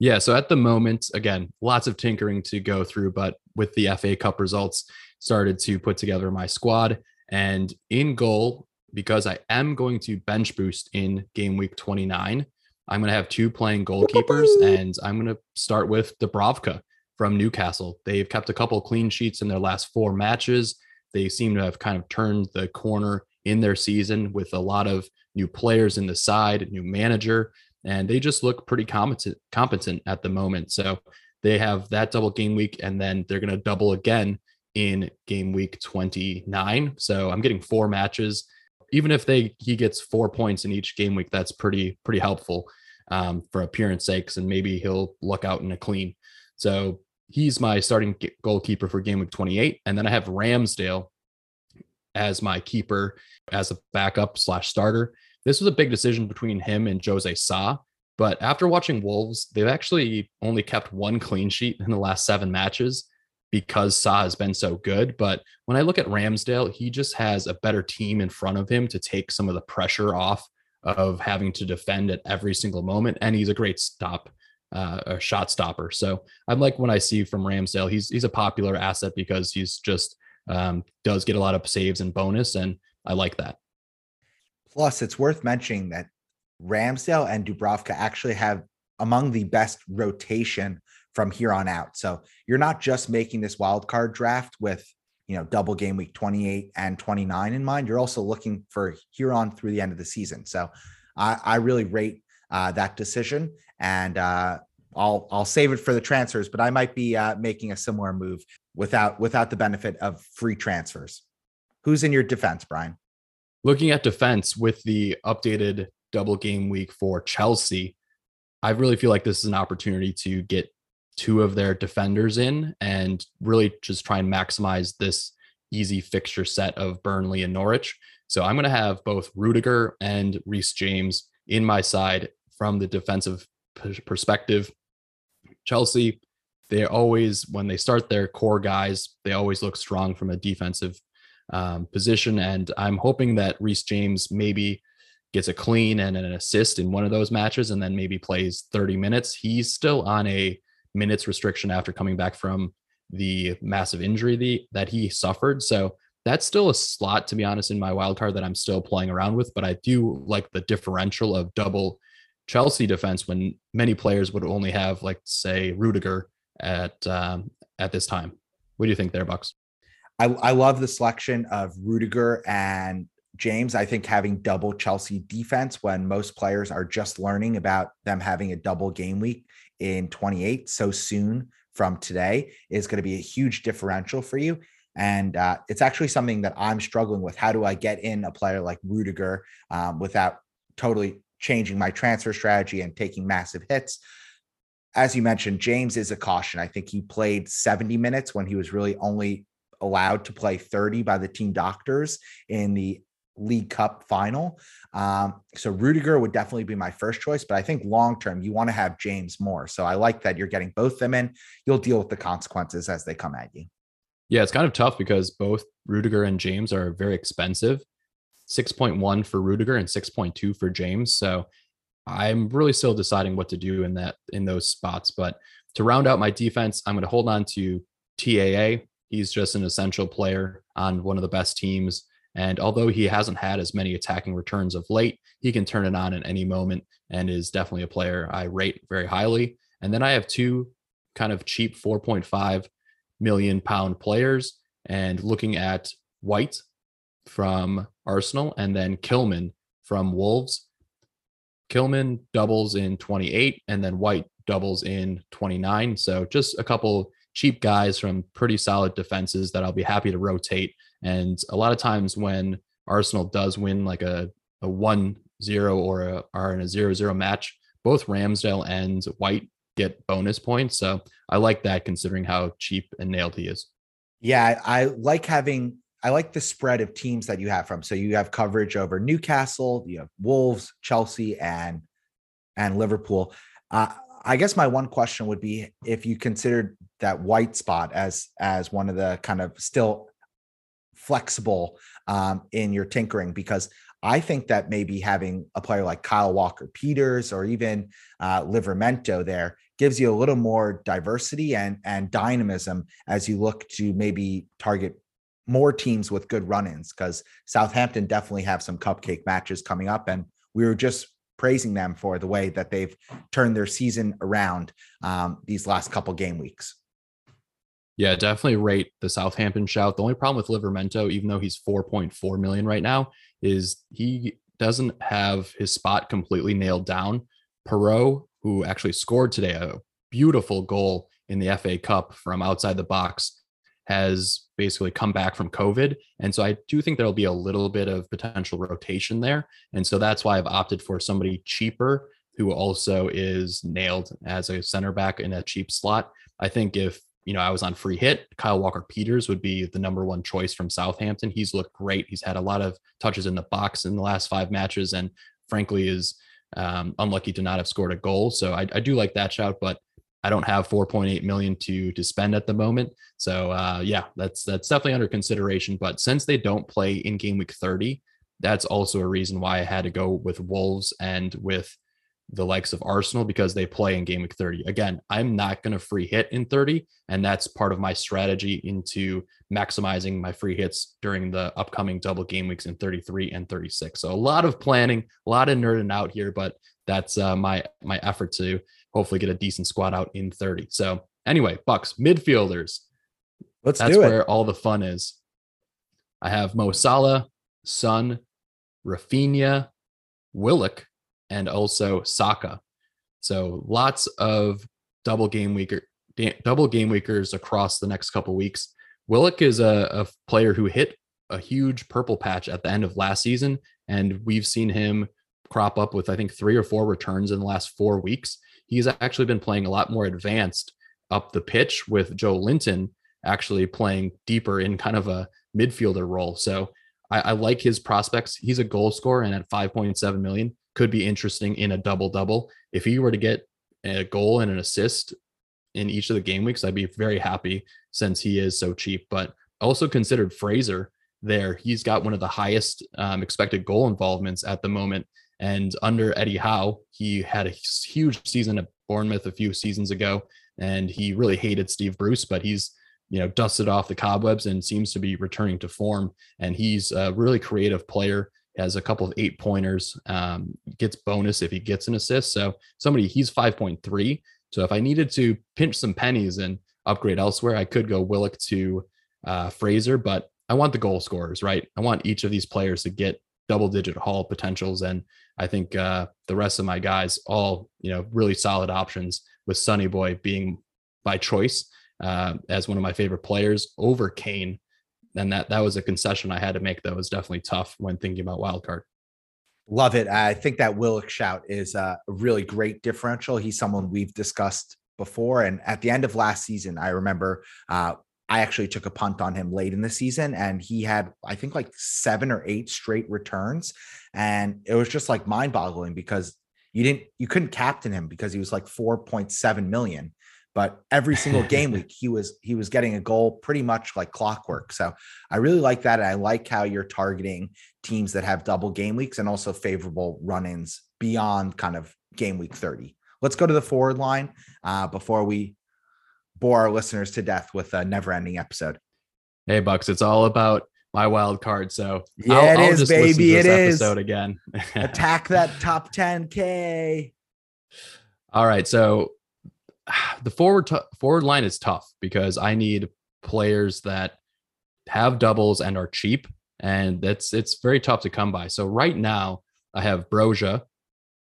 Yeah. So at the moment, again, lots of tinkering to go through, but with the FA Cup results, started to put together my squad. And in goal, because I am going to bench boost in game week 29, I'm going to have two playing goalkeepers, and I'm going to start with Dubravka from Newcastle. They've kept a couple clean sheets in their last four matches. They seem to have kind of turned the corner in their season with a lot of new players in the side, new manager and they just look pretty competent competent at the moment. So they have that double game week, and then they're going to double again in game week 29. So I'm getting four matches. Even if they he gets four points in each game week, that's pretty pretty helpful um, for appearance sakes, and maybe he'll look out in a clean. So he's my starting goalkeeper for game week 28, and then I have Ramsdale as my keeper as a backup slash starter. This was a big decision between him and Jose Sa. But after watching Wolves, they've actually only kept one clean sheet in the last seven matches because Sa has been so good. But when I look at Ramsdale, he just has a better team in front of him to take some of the pressure off of having to defend at every single moment. And he's a great stop, uh, a shot stopper. So I like when I see from Ramsdale, he's he's a popular asset because he's just um, does get a lot of saves and bonus, and I like that. Plus, it's worth mentioning that Ramsdale and Dubravka actually have among the best rotation from here on out. So you're not just making this wild card draft with you know double game week 28 and 29 in mind. You're also looking for here on through the end of the season. So I, I really rate uh, that decision, and uh, I'll I'll save it for the transfers. But I might be uh, making a similar move without without the benefit of free transfers. Who's in your defense, Brian? looking at defense with the updated double game week for Chelsea, I really feel like this is an opportunity to get two of their defenders in and really just try and maximize this easy fixture set of Burnley and Norwich. So I'm going to have both Rudiger and Reece James in my side from the defensive perspective. Chelsea, they always, when they start their core guys, they always look strong from a defensive um, position. And I'm hoping that Reece James maybe gets a clean and an assist in one of those matches and then maybe plays 30 minutes. He's still on a minutes restriction after coming back from the massive injury the, that he suffered. So that's still a slot, to be honest, in my wild card that I'm still playing around with. But I do like the differential of double Chelsea defense when many players would only have, like, say, Rudiger at um, at this time. What do you think there, Bucks? I, I love the selection of Rudiger and James. I think having double Chelsea defense when most players are just learning about them having a double game week in 28 so soon from today is going to be a huge differential for you. And uh, it's actually something that I'm struggling with. How do I get in a player like Rudiger um, without totally changing my transfer strategy and taking massive hits? As you mentioned, James is a caution. I think he played 70 minutes when he was really only allowed to play 30 by the team doctors in the League Cup final. Um, so Rudiger would definitely be my first choice, but I think long term you want to have James more. So I like that you're getting both them in. You'll deal with the consequences as they come at you. Yeah, it's kind of tough because both Rudiger and James are very expensive. 6.1 for Rudiger and 6.2 for James. So I'm really still deciding what to do in that in those spots. But to round out my defense, I'm going to hold on to TAA. He's just an essential player on one of the best teams. And although he hasn't had as many attacking returns of late, he can turn it on at any moment and is definitely a player I rate very highly. And then I have two kind of cheap 4.5 million pound players. And looking at White from Arsenal and then Kilman from Wolves. Kilman doubles in 28 and then White doubles in 29. So just a couple cheap guys from pretty solid defenses that I'll be happy to rotate. And a lot of times when Arsenal does win like a, a 1 0 or a, are in a 0 0 match, both Ramsdale and White get bonus points. So I like that considering how cheap and nailed he is. Yeah, I like having I like the spread of teams that you have from. So you have coverage over Newcastle, you have Wolves, Chelsea, and and Liverpool. Uh, I guess my one question would be if you considered that white spot as as one of the kind of still flexible um, in your tinkering because I think that maybe having a player like Kyle Walker Peters or even uh, Livramento there gives you a little more diversity and and dynamism as you look to maybe target more teams with good run-ins because Southampton definitely have some cupcake matches coming up and we were just praising them for the way that they've turned their season around um, these last couple game weeks. Yeah, definitely rate the Southampton shout. The only problem with Livramento, even though he's 4.4 million right now, is he doesn't have his spot completely nailed down. Perraud, who actually scored today a beautiful goal in the FA Cup from outside the box, has basically come back from COVID. And so I do think there'll be a little bit of potential rotation there. And so that's why I've opted for somebody cheaper who also is nailed as a center back in a cheap slot. I think if you know, I was on free hit. Kyle Walker Peters would be the number one choice from Southampton. He's looked great. He's had a lot of touches in the box in the last five matches, and frankly, is um, unlucky to not have scored a goal. So I, I, do like that shout, but I don't have 4.8 million to to spend at the moment. So uh, yeah, that's that's definitely under consideration. But since they don't play in game week 30, that's also a reason why I had to go with Wolves and with the likes of Arsenal because they play in game week 30. Again, I'm not going to free hit in 30, and that's part of my strategy into maximizing my free hits during the upcoming double game weeks in 33 and 36. So a lot of planning, a lot of nerding out here, but that's uh, my my effort to hopefully get a decent squad out in 30. So anyway, Bucks midfielders. Let's that's do it. That's where all the fun is. I have Mo Salah, Son, Raphinha, Willock, and also Saka. So lots of double game weeker double game weekers across the next couple weeks. Willock is a, a player who hit a huge purple patch at the end of last season, and we've seen him crop up with I think three or four returns in the last four weeks. He's actually been playing a lot more advanced up the pitch with Joelinton actually playing deeper in kind of a midfielder role. So I, I like his prospects. He's a goal scorer, and at 5.7 million, could be interesting in a double double. If he were to get a goal and an assist in each of the game weeks, I'd be very happy since he is so cheap. But also considered Fraser there. He's got one of the highest um, expected goal involvements at the moment. And under Eddie Howe, he had a huge season at Bournemouth a few seasons ago, and he really hated Steve Bruce, but he's you know dusted off the cobwebs and seems to be returning to form. And he's a really creative player has a couple of eight pointers, um, gets bonus if he gets an assist. So somebody he's 5.3. So if I needed to pinch some pennies and upgrade elsewhere, I could go Willock to uh, Fraser, but I want the goal scorers, right? I want each of these players to get double digit haul potentials. And I think uh, the rest of my guys, all, you know, really solid options with Sonny Boy being by choice uh, as one of my favorite players over Kane and that that was a concession I had to make that was definitely tough when thinking about wildcard. Love it. I think that Willock shout is a really great differential. He's someone we've discussed before. And at the end of last season, I remember uh, I actually took a punt on him late in the season and he had, I think, like seven or eight straight returns. And it was just like mind boggling because you didn't, you couldn't captain him because he was like 4.7 million. but every single (laughs) game week he was he was getting a goal pretty much like clockwork. So I really like that. And I like how you're targeting teams that have double game weeks and also favorable run-ins beyond kind of game week 30. Let's go to the forward line uh, before we bore our listeners to death with a never-ending episode. Hey Bucks, it's all about my wild card. So yeah, I'll, it I'll is, baby. It is episode again. (laughs) Attack that top 10k. All right, so the forward t- forward line is tough because I need players that have doubles and are cheap, and that's it's very tough to come by. So right now I have Broja,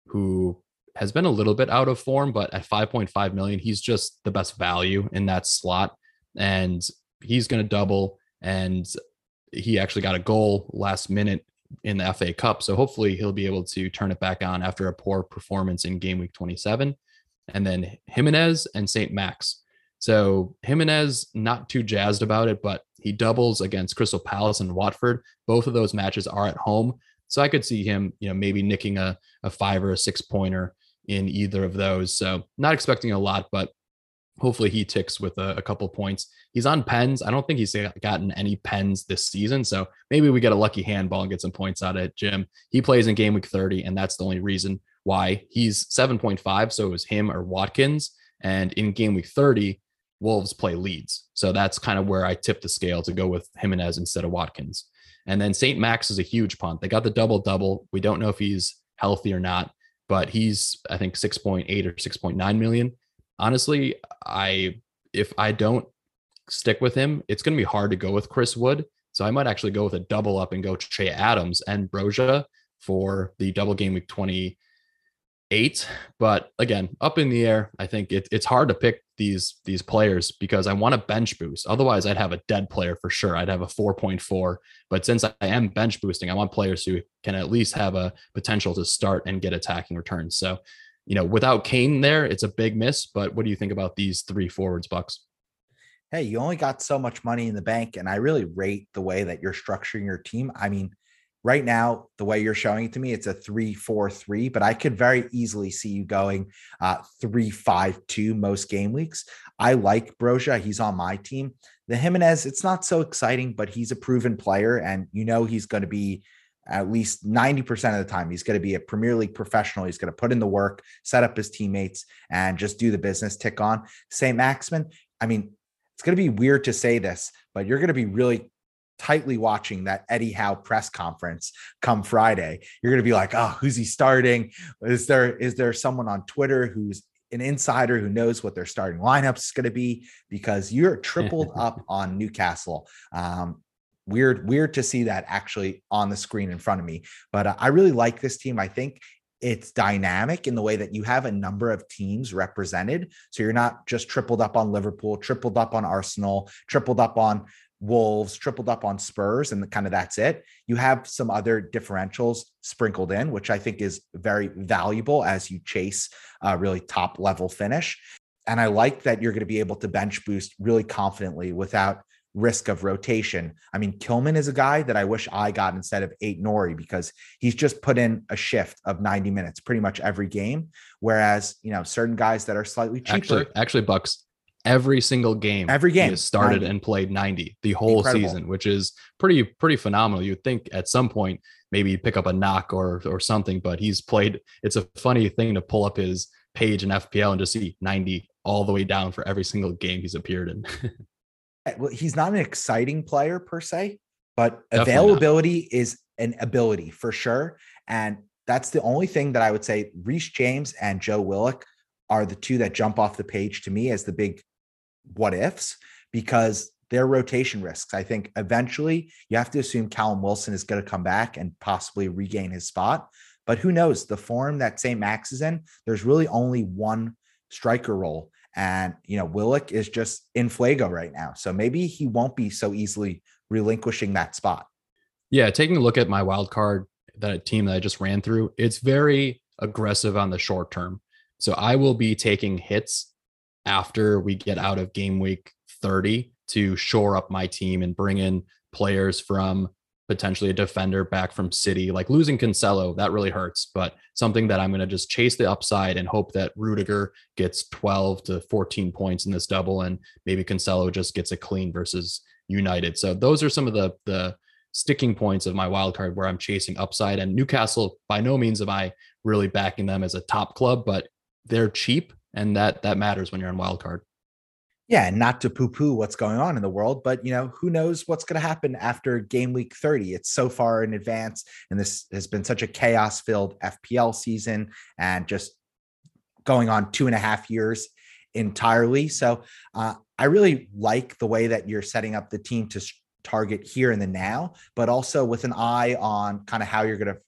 who has been a little bit out of form, but at 5.5 million, he's just the best value in that slot, and he's going to double. And he actually got a goal last minute in the FA Cup. So hopefully he'll be able to turn it back on after a poor performance in game week 27. And then Jimenez and St. Max. So Jimenez, not too jazzed about it, but he doubles against Crystal Palace and Watford. Both of those matches are at home. So I could see him, you know, maybe nicking a, a five or a six pointer in either of those. So not expecting a lot, but hopefully he ticks with a, a, couple points. He's on pens. I don't think he's gotten any pens this season. So maybe we get a lucky handball and get some points out of it. Jim, he plays in game week 30, and that's the only reason why he's 7.5. So it was him or Watkins. And in game week 30, Wolves play Leeds. So that's kind of where I tip the scale to go with Jimenez instead of Watkins. And then St. Max is a huge punt. They got the double double. We don't know if he's healthy or not, but he's, I think, 6.8 or 6.9 million honestly, I if I don't stick with him, it's going to be hard to go with Chris Wood. So I might actually go with a double up and go Che Adams and Broja for the double game week 28. But again, up in the air, I think it, it's hard to pick these these players because I want a bench boost. Otherwise, I'd have a dead player for sure. I'd have a 4.4. But since I am bench boosting, I want players who can at least have a potential to start and get attacking returns. So you know, without Kane there, it's a big miss. But what do you think about these three forwards, Bucks? Hey, you only got so much money in the bank, and I really rate the way that you're structuring your team. I mean, right now, the way you're showing it to me, it's a three, four, three, but I could very easily see you going uh, three, five, two most game weeks. I like Broja. He's on my team. The Jimenez, it's not so exciting, but he's a proven player, and you know he's going to be at least 90% of the time. He's going to be a Premier League professional. He's going to put in the work, set up his teammates, and just do the business, tick on. St. Maximin, I mean, it's going to be weird to say this, but you're going to be really tightly watching that Eddie Howe press conference come Friday. You're going to be like, oh, who's he starting? Is there is there someone on Twitter who's an insider who knows what their starting lineup is going to be? Because you're (laughs) tripled up on Newcastle. Um, weird weird to see that actually on the screen in front of me but uh, i really like this team i think it's dynamic in the way that you have a number of teams represented so you're not just tripled up on liverpool tripled up on arsenal tripled up on wolves tripled up on spurs and kind of that's it you have some other differentials sprinkled in which i think is very valuable as you chase a really top level finish and i like that you're going to be able to bench boost really confidently without risk of rotation. I mean, Kilman is a guy that I wish I got instead of Ait-Nouri because he's just put in a shift of 90 minutes pretty much every game. Whereas, you know, certain guys that are slightly cheaper. Actually, actually Bucks, every single game, every game he started 90. and played 90 the whole Incredible. season, which is pretty, pretty phenomenal. You'd think at some point maybe pick up a knock or or something, but he's played. It's a funny thing to pull up his page in FPL and just see 90 all the way down for every single game he's appeared in. (laughs) Eh, well, he's not an exciting player per se, but Definitely availability not. is an ability for sure. And that's the only thing that I would say reese James and Joe Willock are the two that jump off the page to me as the big what ifs because they're rotation risks. I think eventually you have to assume Callum Wilson is going to come back and possibly regain his spot. But who knows? The form that St. Max is in, there's really only one striker role. And, you know, Willock is just in Flago right now. So maybe he won't be so easily relinquishing that spot. Yeah. Taking a look at my wild card, that team that I just ran through, it's very aggressive on the short term. So I will be taking hits after we get out of game week 30 to shore up my team and bring in players from potentially a defender back from City. Like losing Cancelo, that really hurts, but something that I'm going to just chase the upside and hope that Rudiger gets 12 to 14 points in this double and maybe Cancelo just gets a clean versus United. So those are some of the the sticking points of my wild card where I'm chasing upside. And Newcastle, by no means am I really backing them as a top club, but they're cheap, and that that matters when you're on wild card. Yeah, and not to poo-poo what's going on in the world, but you know, who knows what's going to happen after game week 30. It's so far in advance, and this has been such a chaos-filled FPL season and just going on two and a half years entirely. So uh, I really like the way that you're setting up the team to target here in the now, but also with an eye on kind of how you're going to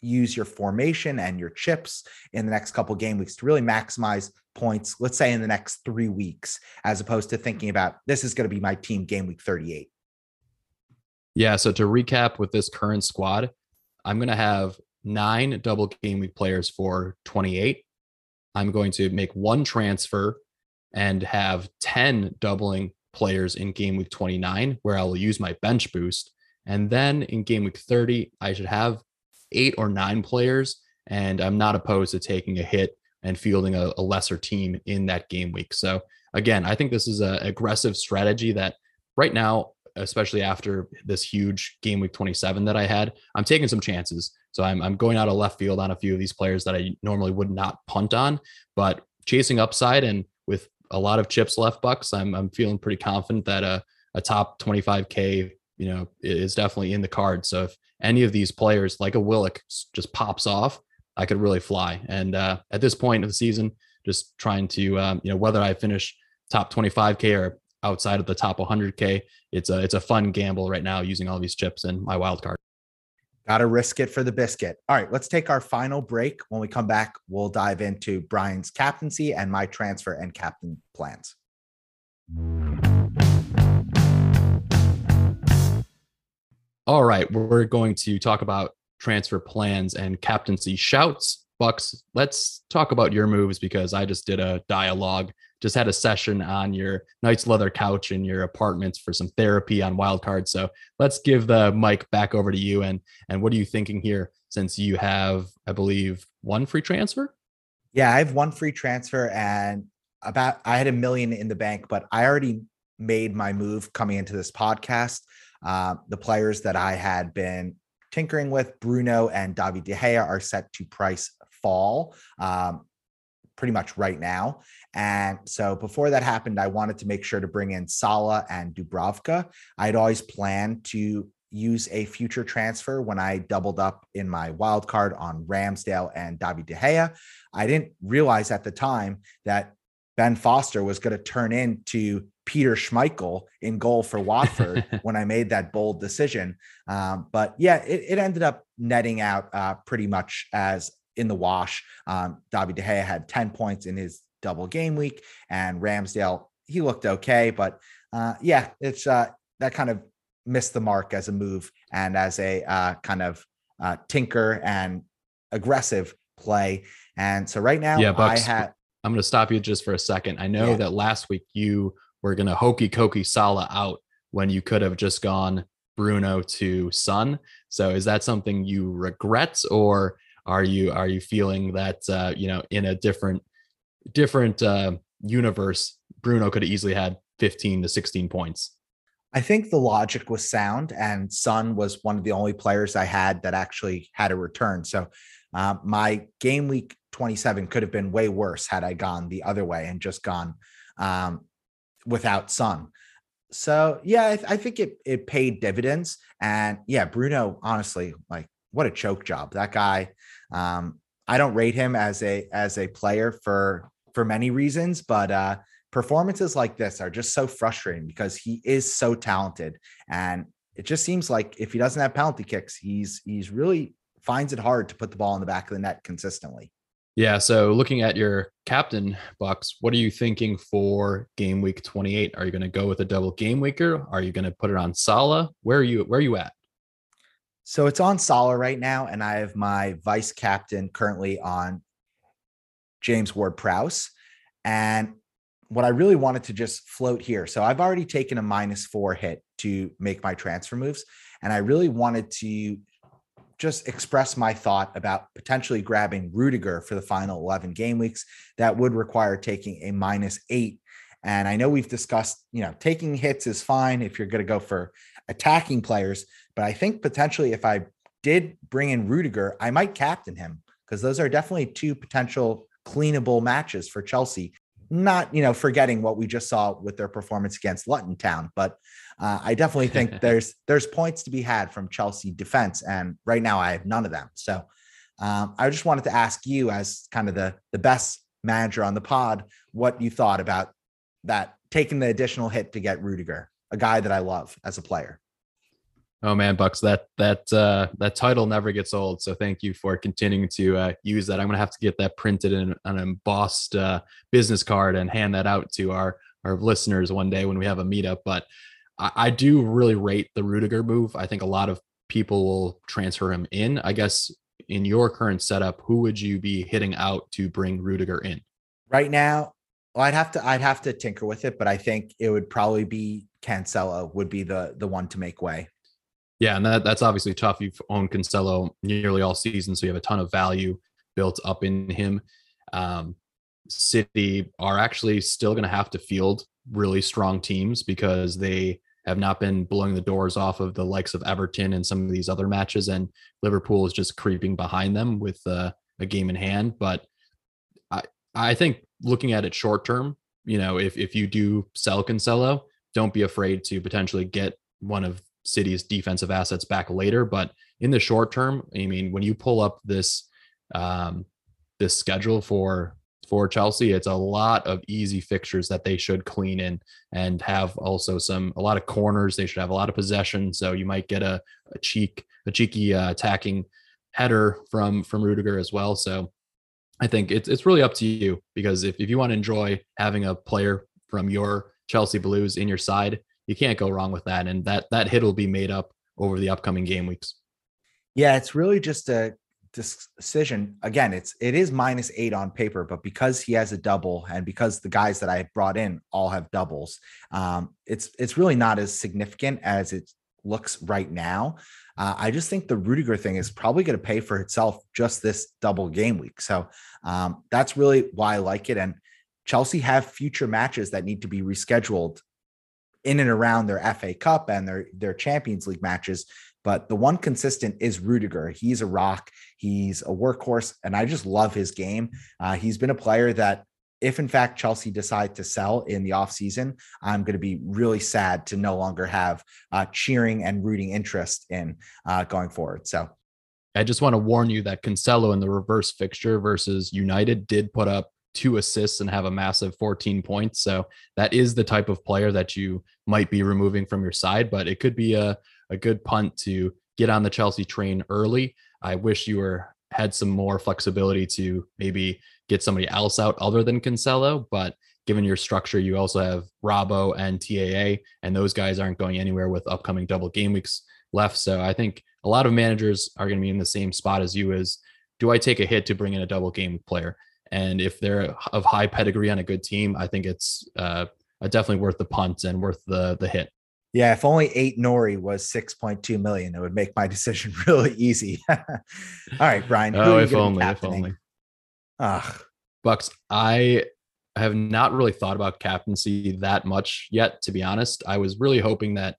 use your formation and your chips in the next couple game weeks to really maximize points, let's say in the next three weeks, as opposed to thinking about this is going to be my team game week 38. Yeah. So to recap with this current squad, I'm going to have nine double game week players for 28. I'm going to make one transfer and have 10 doubling players in game week 29, where I'll use my bench boost. And then in game week 30, I should have eight or nine players. And I'm not opposed to taking a hit and fielding a, a lesser team in that game week. So, again, I think this is an aggressive strategy that right now, especially after this huge game week 27 that I had, I'm taking some chances. So I'm, I'm going out of left field on a few of these players that I normally would not punt on, but chasing upside and with a lot of chips left bucks, I'm, I'm feeling pretty confident that a, a top 25K, you know, is definitely in the card. So if any of these players like a Willock, just pops off, I could really fly. And uh, at this point of the season, just trying to, um, you know, whether I finish top 25K or outside of the top 100K, it's a, it's a fun gamble right now using all these chips and my wild card. Got to risk it for the biscuit. All right, let's take our final break. When we come back, we'll dive into Brian's captaincy and my transfer and captain plans. All right, we're going to talk about transfer plans and captaincy shouts. Bucks, let's talk about your moves because I just did a dialogue just had a session on your Knights leather couch in your apartment for some therapy on wildcard. So let's give the mic back over to you. And and what are you thinking here since you have, I believe, one free transfer? Yeah, I have one free transfer and about I had a million in the bank, but I already made my move coming into this podcast. Uh, the players that I had been tinkering with, Bruno and David De Gea, are set to price fall. Um, pretty much right now. And so before that happened, I wanted to make sure to bring in Salah and Dubravka. I'd always planned to use a future transfer when I doubled up in my wild card on Ramsdale and David De Gea. I didn't realize at the time that Ben Foster was going to turn into Peter Schmeichel in goal for Watford (laughs) when I made that bold decision. Um, but yeah, it, it, ended up netting out uh, pretty much as in the wash. Um, David De Gea had 10 points in his double game week, and Ramsdale, he looked okay. But uh, yeah, it's uh, that kind of missed the mark as a move and as a uh, kind of uh, tinker and aggressive play. And so right now, yeah, Bucks, I had. I'm going to stop you just for a second. I know yeah. that last week you were going to hokey cokey Salah out when you could have just gone Bruno to Son. So is that something you regret or are you are you feeling that uh, you know in a different different uh, universe, Bruno could have easily had 15 to 16 points? I think the logic was sound, and Son was one of the only players I had that actually had a return. So uh, my game week 27 could have been way worse had I gone the other way and just gone um, without Son. So yeah, I, th- I, think it it paid dividends, and yeah, Bruno, honestly, like what a choke job that guy. Um, I don't rate him as a as a player for for many reasons, but uh, performances like this are just so frustrating because he is so talented, and it just seems like if he doesn't have penalty kicks, he's he's really finds it hard to put the ball in the back of the net consistently. Yeah. So looking at your captain box, what are you thinking for game week 28? Are you going to go with a double game weeker? Are you going to put it on Salah? Where are you where are you at? So it's on Salah right now, and I have my vice captain currently on James Ward Prowse. And what I really wanted to just float here. So I've already taken a minus four hit to make my transfer moves. And I really wanted to just express my thought about potentially grabbing Rudiger for the final 11 game weeks. That would require taking a minus eight. And I know we've discussed, you know, taking hits is fine if you're going to go for attacking players. But I think potentially if I did bring in Rudiger, I might captain him because those are definitely two potential cleanable matches for Chelsea. Not, you know, forgetting what we just saw with their performance against Luton Town, but uh, I definitely think (laughs) there's there's points to be had from Chelsea defense, and right now I have none of them. So um, I just wanted to ask you, as kind of the the best manager on the pod, what you thought about that taking the additional hit to get Rudiger, a guy that I love as a player. Oh man, Bucks, that that uh, that title never gets old. So thank you for continuing to uh, use that. I'm gonna have to get that printed in an embossed uh, business card and hand that out to our our listeners one day when we have a meetup. But I, I do really rate the Rudiger move. I think a lot of people will transfer him in. I guess in your current setup, who would you be hitting out to bring Rudiger in? Right now, well, I'd have to I'd have to tinker with it, but I think it would probably be Cancelo would be the the one to make way. Yeah, and that, that's obviously tough. You've owned Cancelo nearly all season, so you have a ton of value built up in him. Um, City are actually still going to have to field really strong teams because they have not been blowing the doors off of the likes of Everton and some of these other matches, and Liverpool is just creeping behind them with uh, a game in hand. But I I think looking at it short term, you know, if if you do sell Cancelo, don't be afraid to potentially get one of City's defensive assets back later. But in the short term, I mean, when you pull up this um, this schedule for for Chelsea, it's a lot of easy fixtures that they should clean in and have also some a lot of corners. They should have a lot of possession, so you might get a, a cheek a cheeky uh, attacking header from from Rudiger as well. So I think it's it's really up to you because if, if you want to enjoy having a player from your Chelsea Blues in your side, you can't go wrong with that. And that that hit will be made up over the upcoming game weeks. Yeah, it's really just a decision. Again, it's it is minus eight on paper, but because he has a double and because the guys that I brought in all have doubles, um, it's it's really not as significant as it looks right now. Uh, I just think the Rudiger thing is probably going to pay for itself just this double game week. So um, that's really why I like it. And Chelsea have future matches that need to be rescheduled in and around their FA Cup and their their Champions League matches. But the one consistent is Rudiger. He's a rock. He's a workhorse, and I just love his game. Uh, he's been a player that, if in fact Chelsea decide to sell in the offseason, I'm going to be really sad to no longer have uh, cheering and rooting interest in uh, going forward. So I just want to warn you that Cancelo in the reverse fixture versus United did put up two assists and have a massive 14 points. So that is the type of player that you might be removing from your side, but it could be a, a good punt to get on the Chelsea train early. I wish you were had some more flexibility to maybe get somebody else out other than Cancelo, but given your structure, you also have Robbo and TAA, and those guys aren't going anywhere with upcoming double game weeks left. So I think a lot of managers are going to be in the same spot as you is do I take a hit to bring in a double game player? And if they're of high pedigree on a good team, I think it's uh, definitely worth the punt and worth the the hit. Yeah, if only Ait-Nouri was 6.2 million, it would make my (laughs) decision really easy. (laughs) All right, Brian. Oh, if only, if only. Ugh. Bucks, I have not really thought about captaincy that much yet, to be honest. I was really hoping that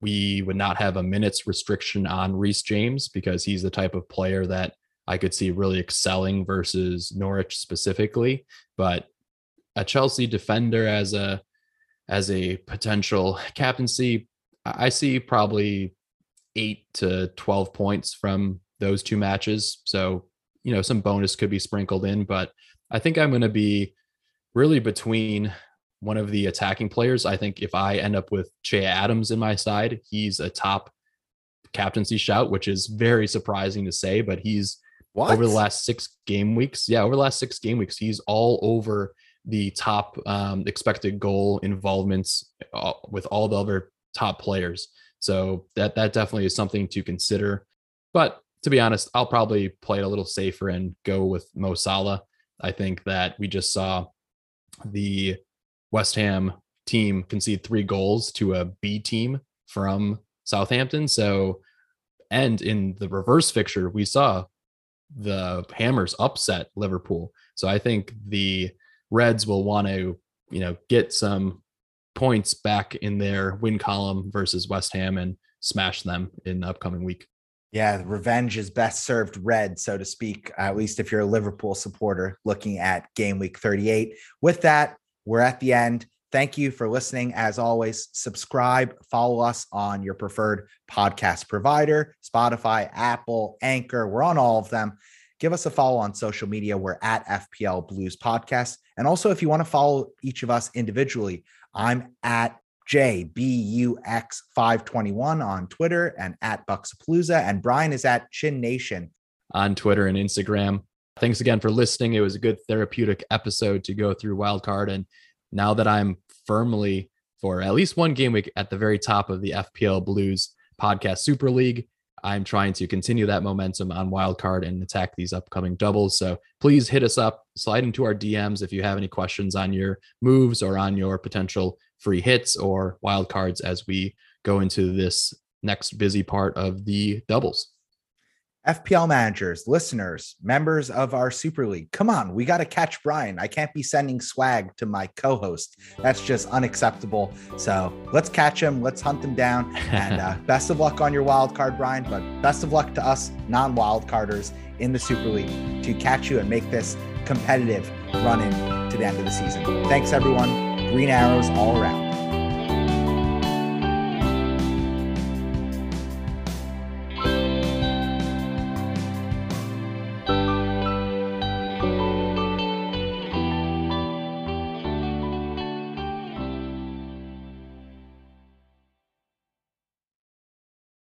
we would not have a minutes restriction on Reece James because he's the type of player that I could see really excelling versus Norwich specifically, but a Chelsea defender as a as a potential captaincy, I see probably eight to twelve points from those two matches. So you know some bonus could be sprinkled in, but I think I'm going to be really between one of the attacking players. I think if I end up with Che Adams in my side, he's a top captaincy shout, which is very surprising to say, but he's what? Over the last six game weeks. Yeah, over the last six game weeks, he's all over the top um, expected goal involvements uh, with all the other top players. So that that definitely is something to consider. But to be honest, I'll probably play it a little safer and go with Mo Salah. I think that we just saw the West Ham team concede three goals to a B team from Southampton. So, and in the reverse fixture, we saw the Hammers upset Liverpool. So I think the Reds will want to, you know, get some points back in their win column versus West Ham and smash them in the upcoming week. Yeah, revenge is best served red, so to speak, at least if you're a Liverpool supporter looking at game week 38. With that, we're at the end. Thank you for listening. As always, subscribe, follow us on your preferred podcast provider Spotify, Apple, Anchor. We're on all of them. Give us a follow on social media. We're at FPL Blues Podcast. And also, if you want to follow each of us individually, I'm at JBUX521 on Twitter and at Bucksapalooza. And Brian is at Chin Nation on Twitter and Instagram. Thanks again for listening. It was a good therapeutic episode to go through Wildcard. And now that I'm firmly for at least one game week at the very top of the FPL Blues podcast Super League, I'm trying to continue that momentum on Wildcard and attack these upcoming doubles. So please hit us up, slide into our DMs if you have any questions on your moves or on your potential free hits or wildcards as we go into this next busy part of the doubles. FPL managers, listeners, members of our Super League, come on, we got to catch Brian. I can't be sending swag to my co host. That's just unacceptable. So let's catch him, let's hunt him down. (laughs) And uh, best of luck on your wild card, Brian, but best of luck to us non wild carders in the Super League to catch you and make this competitive run in to the end of the season. Thanks, everyone. Green arrows all around.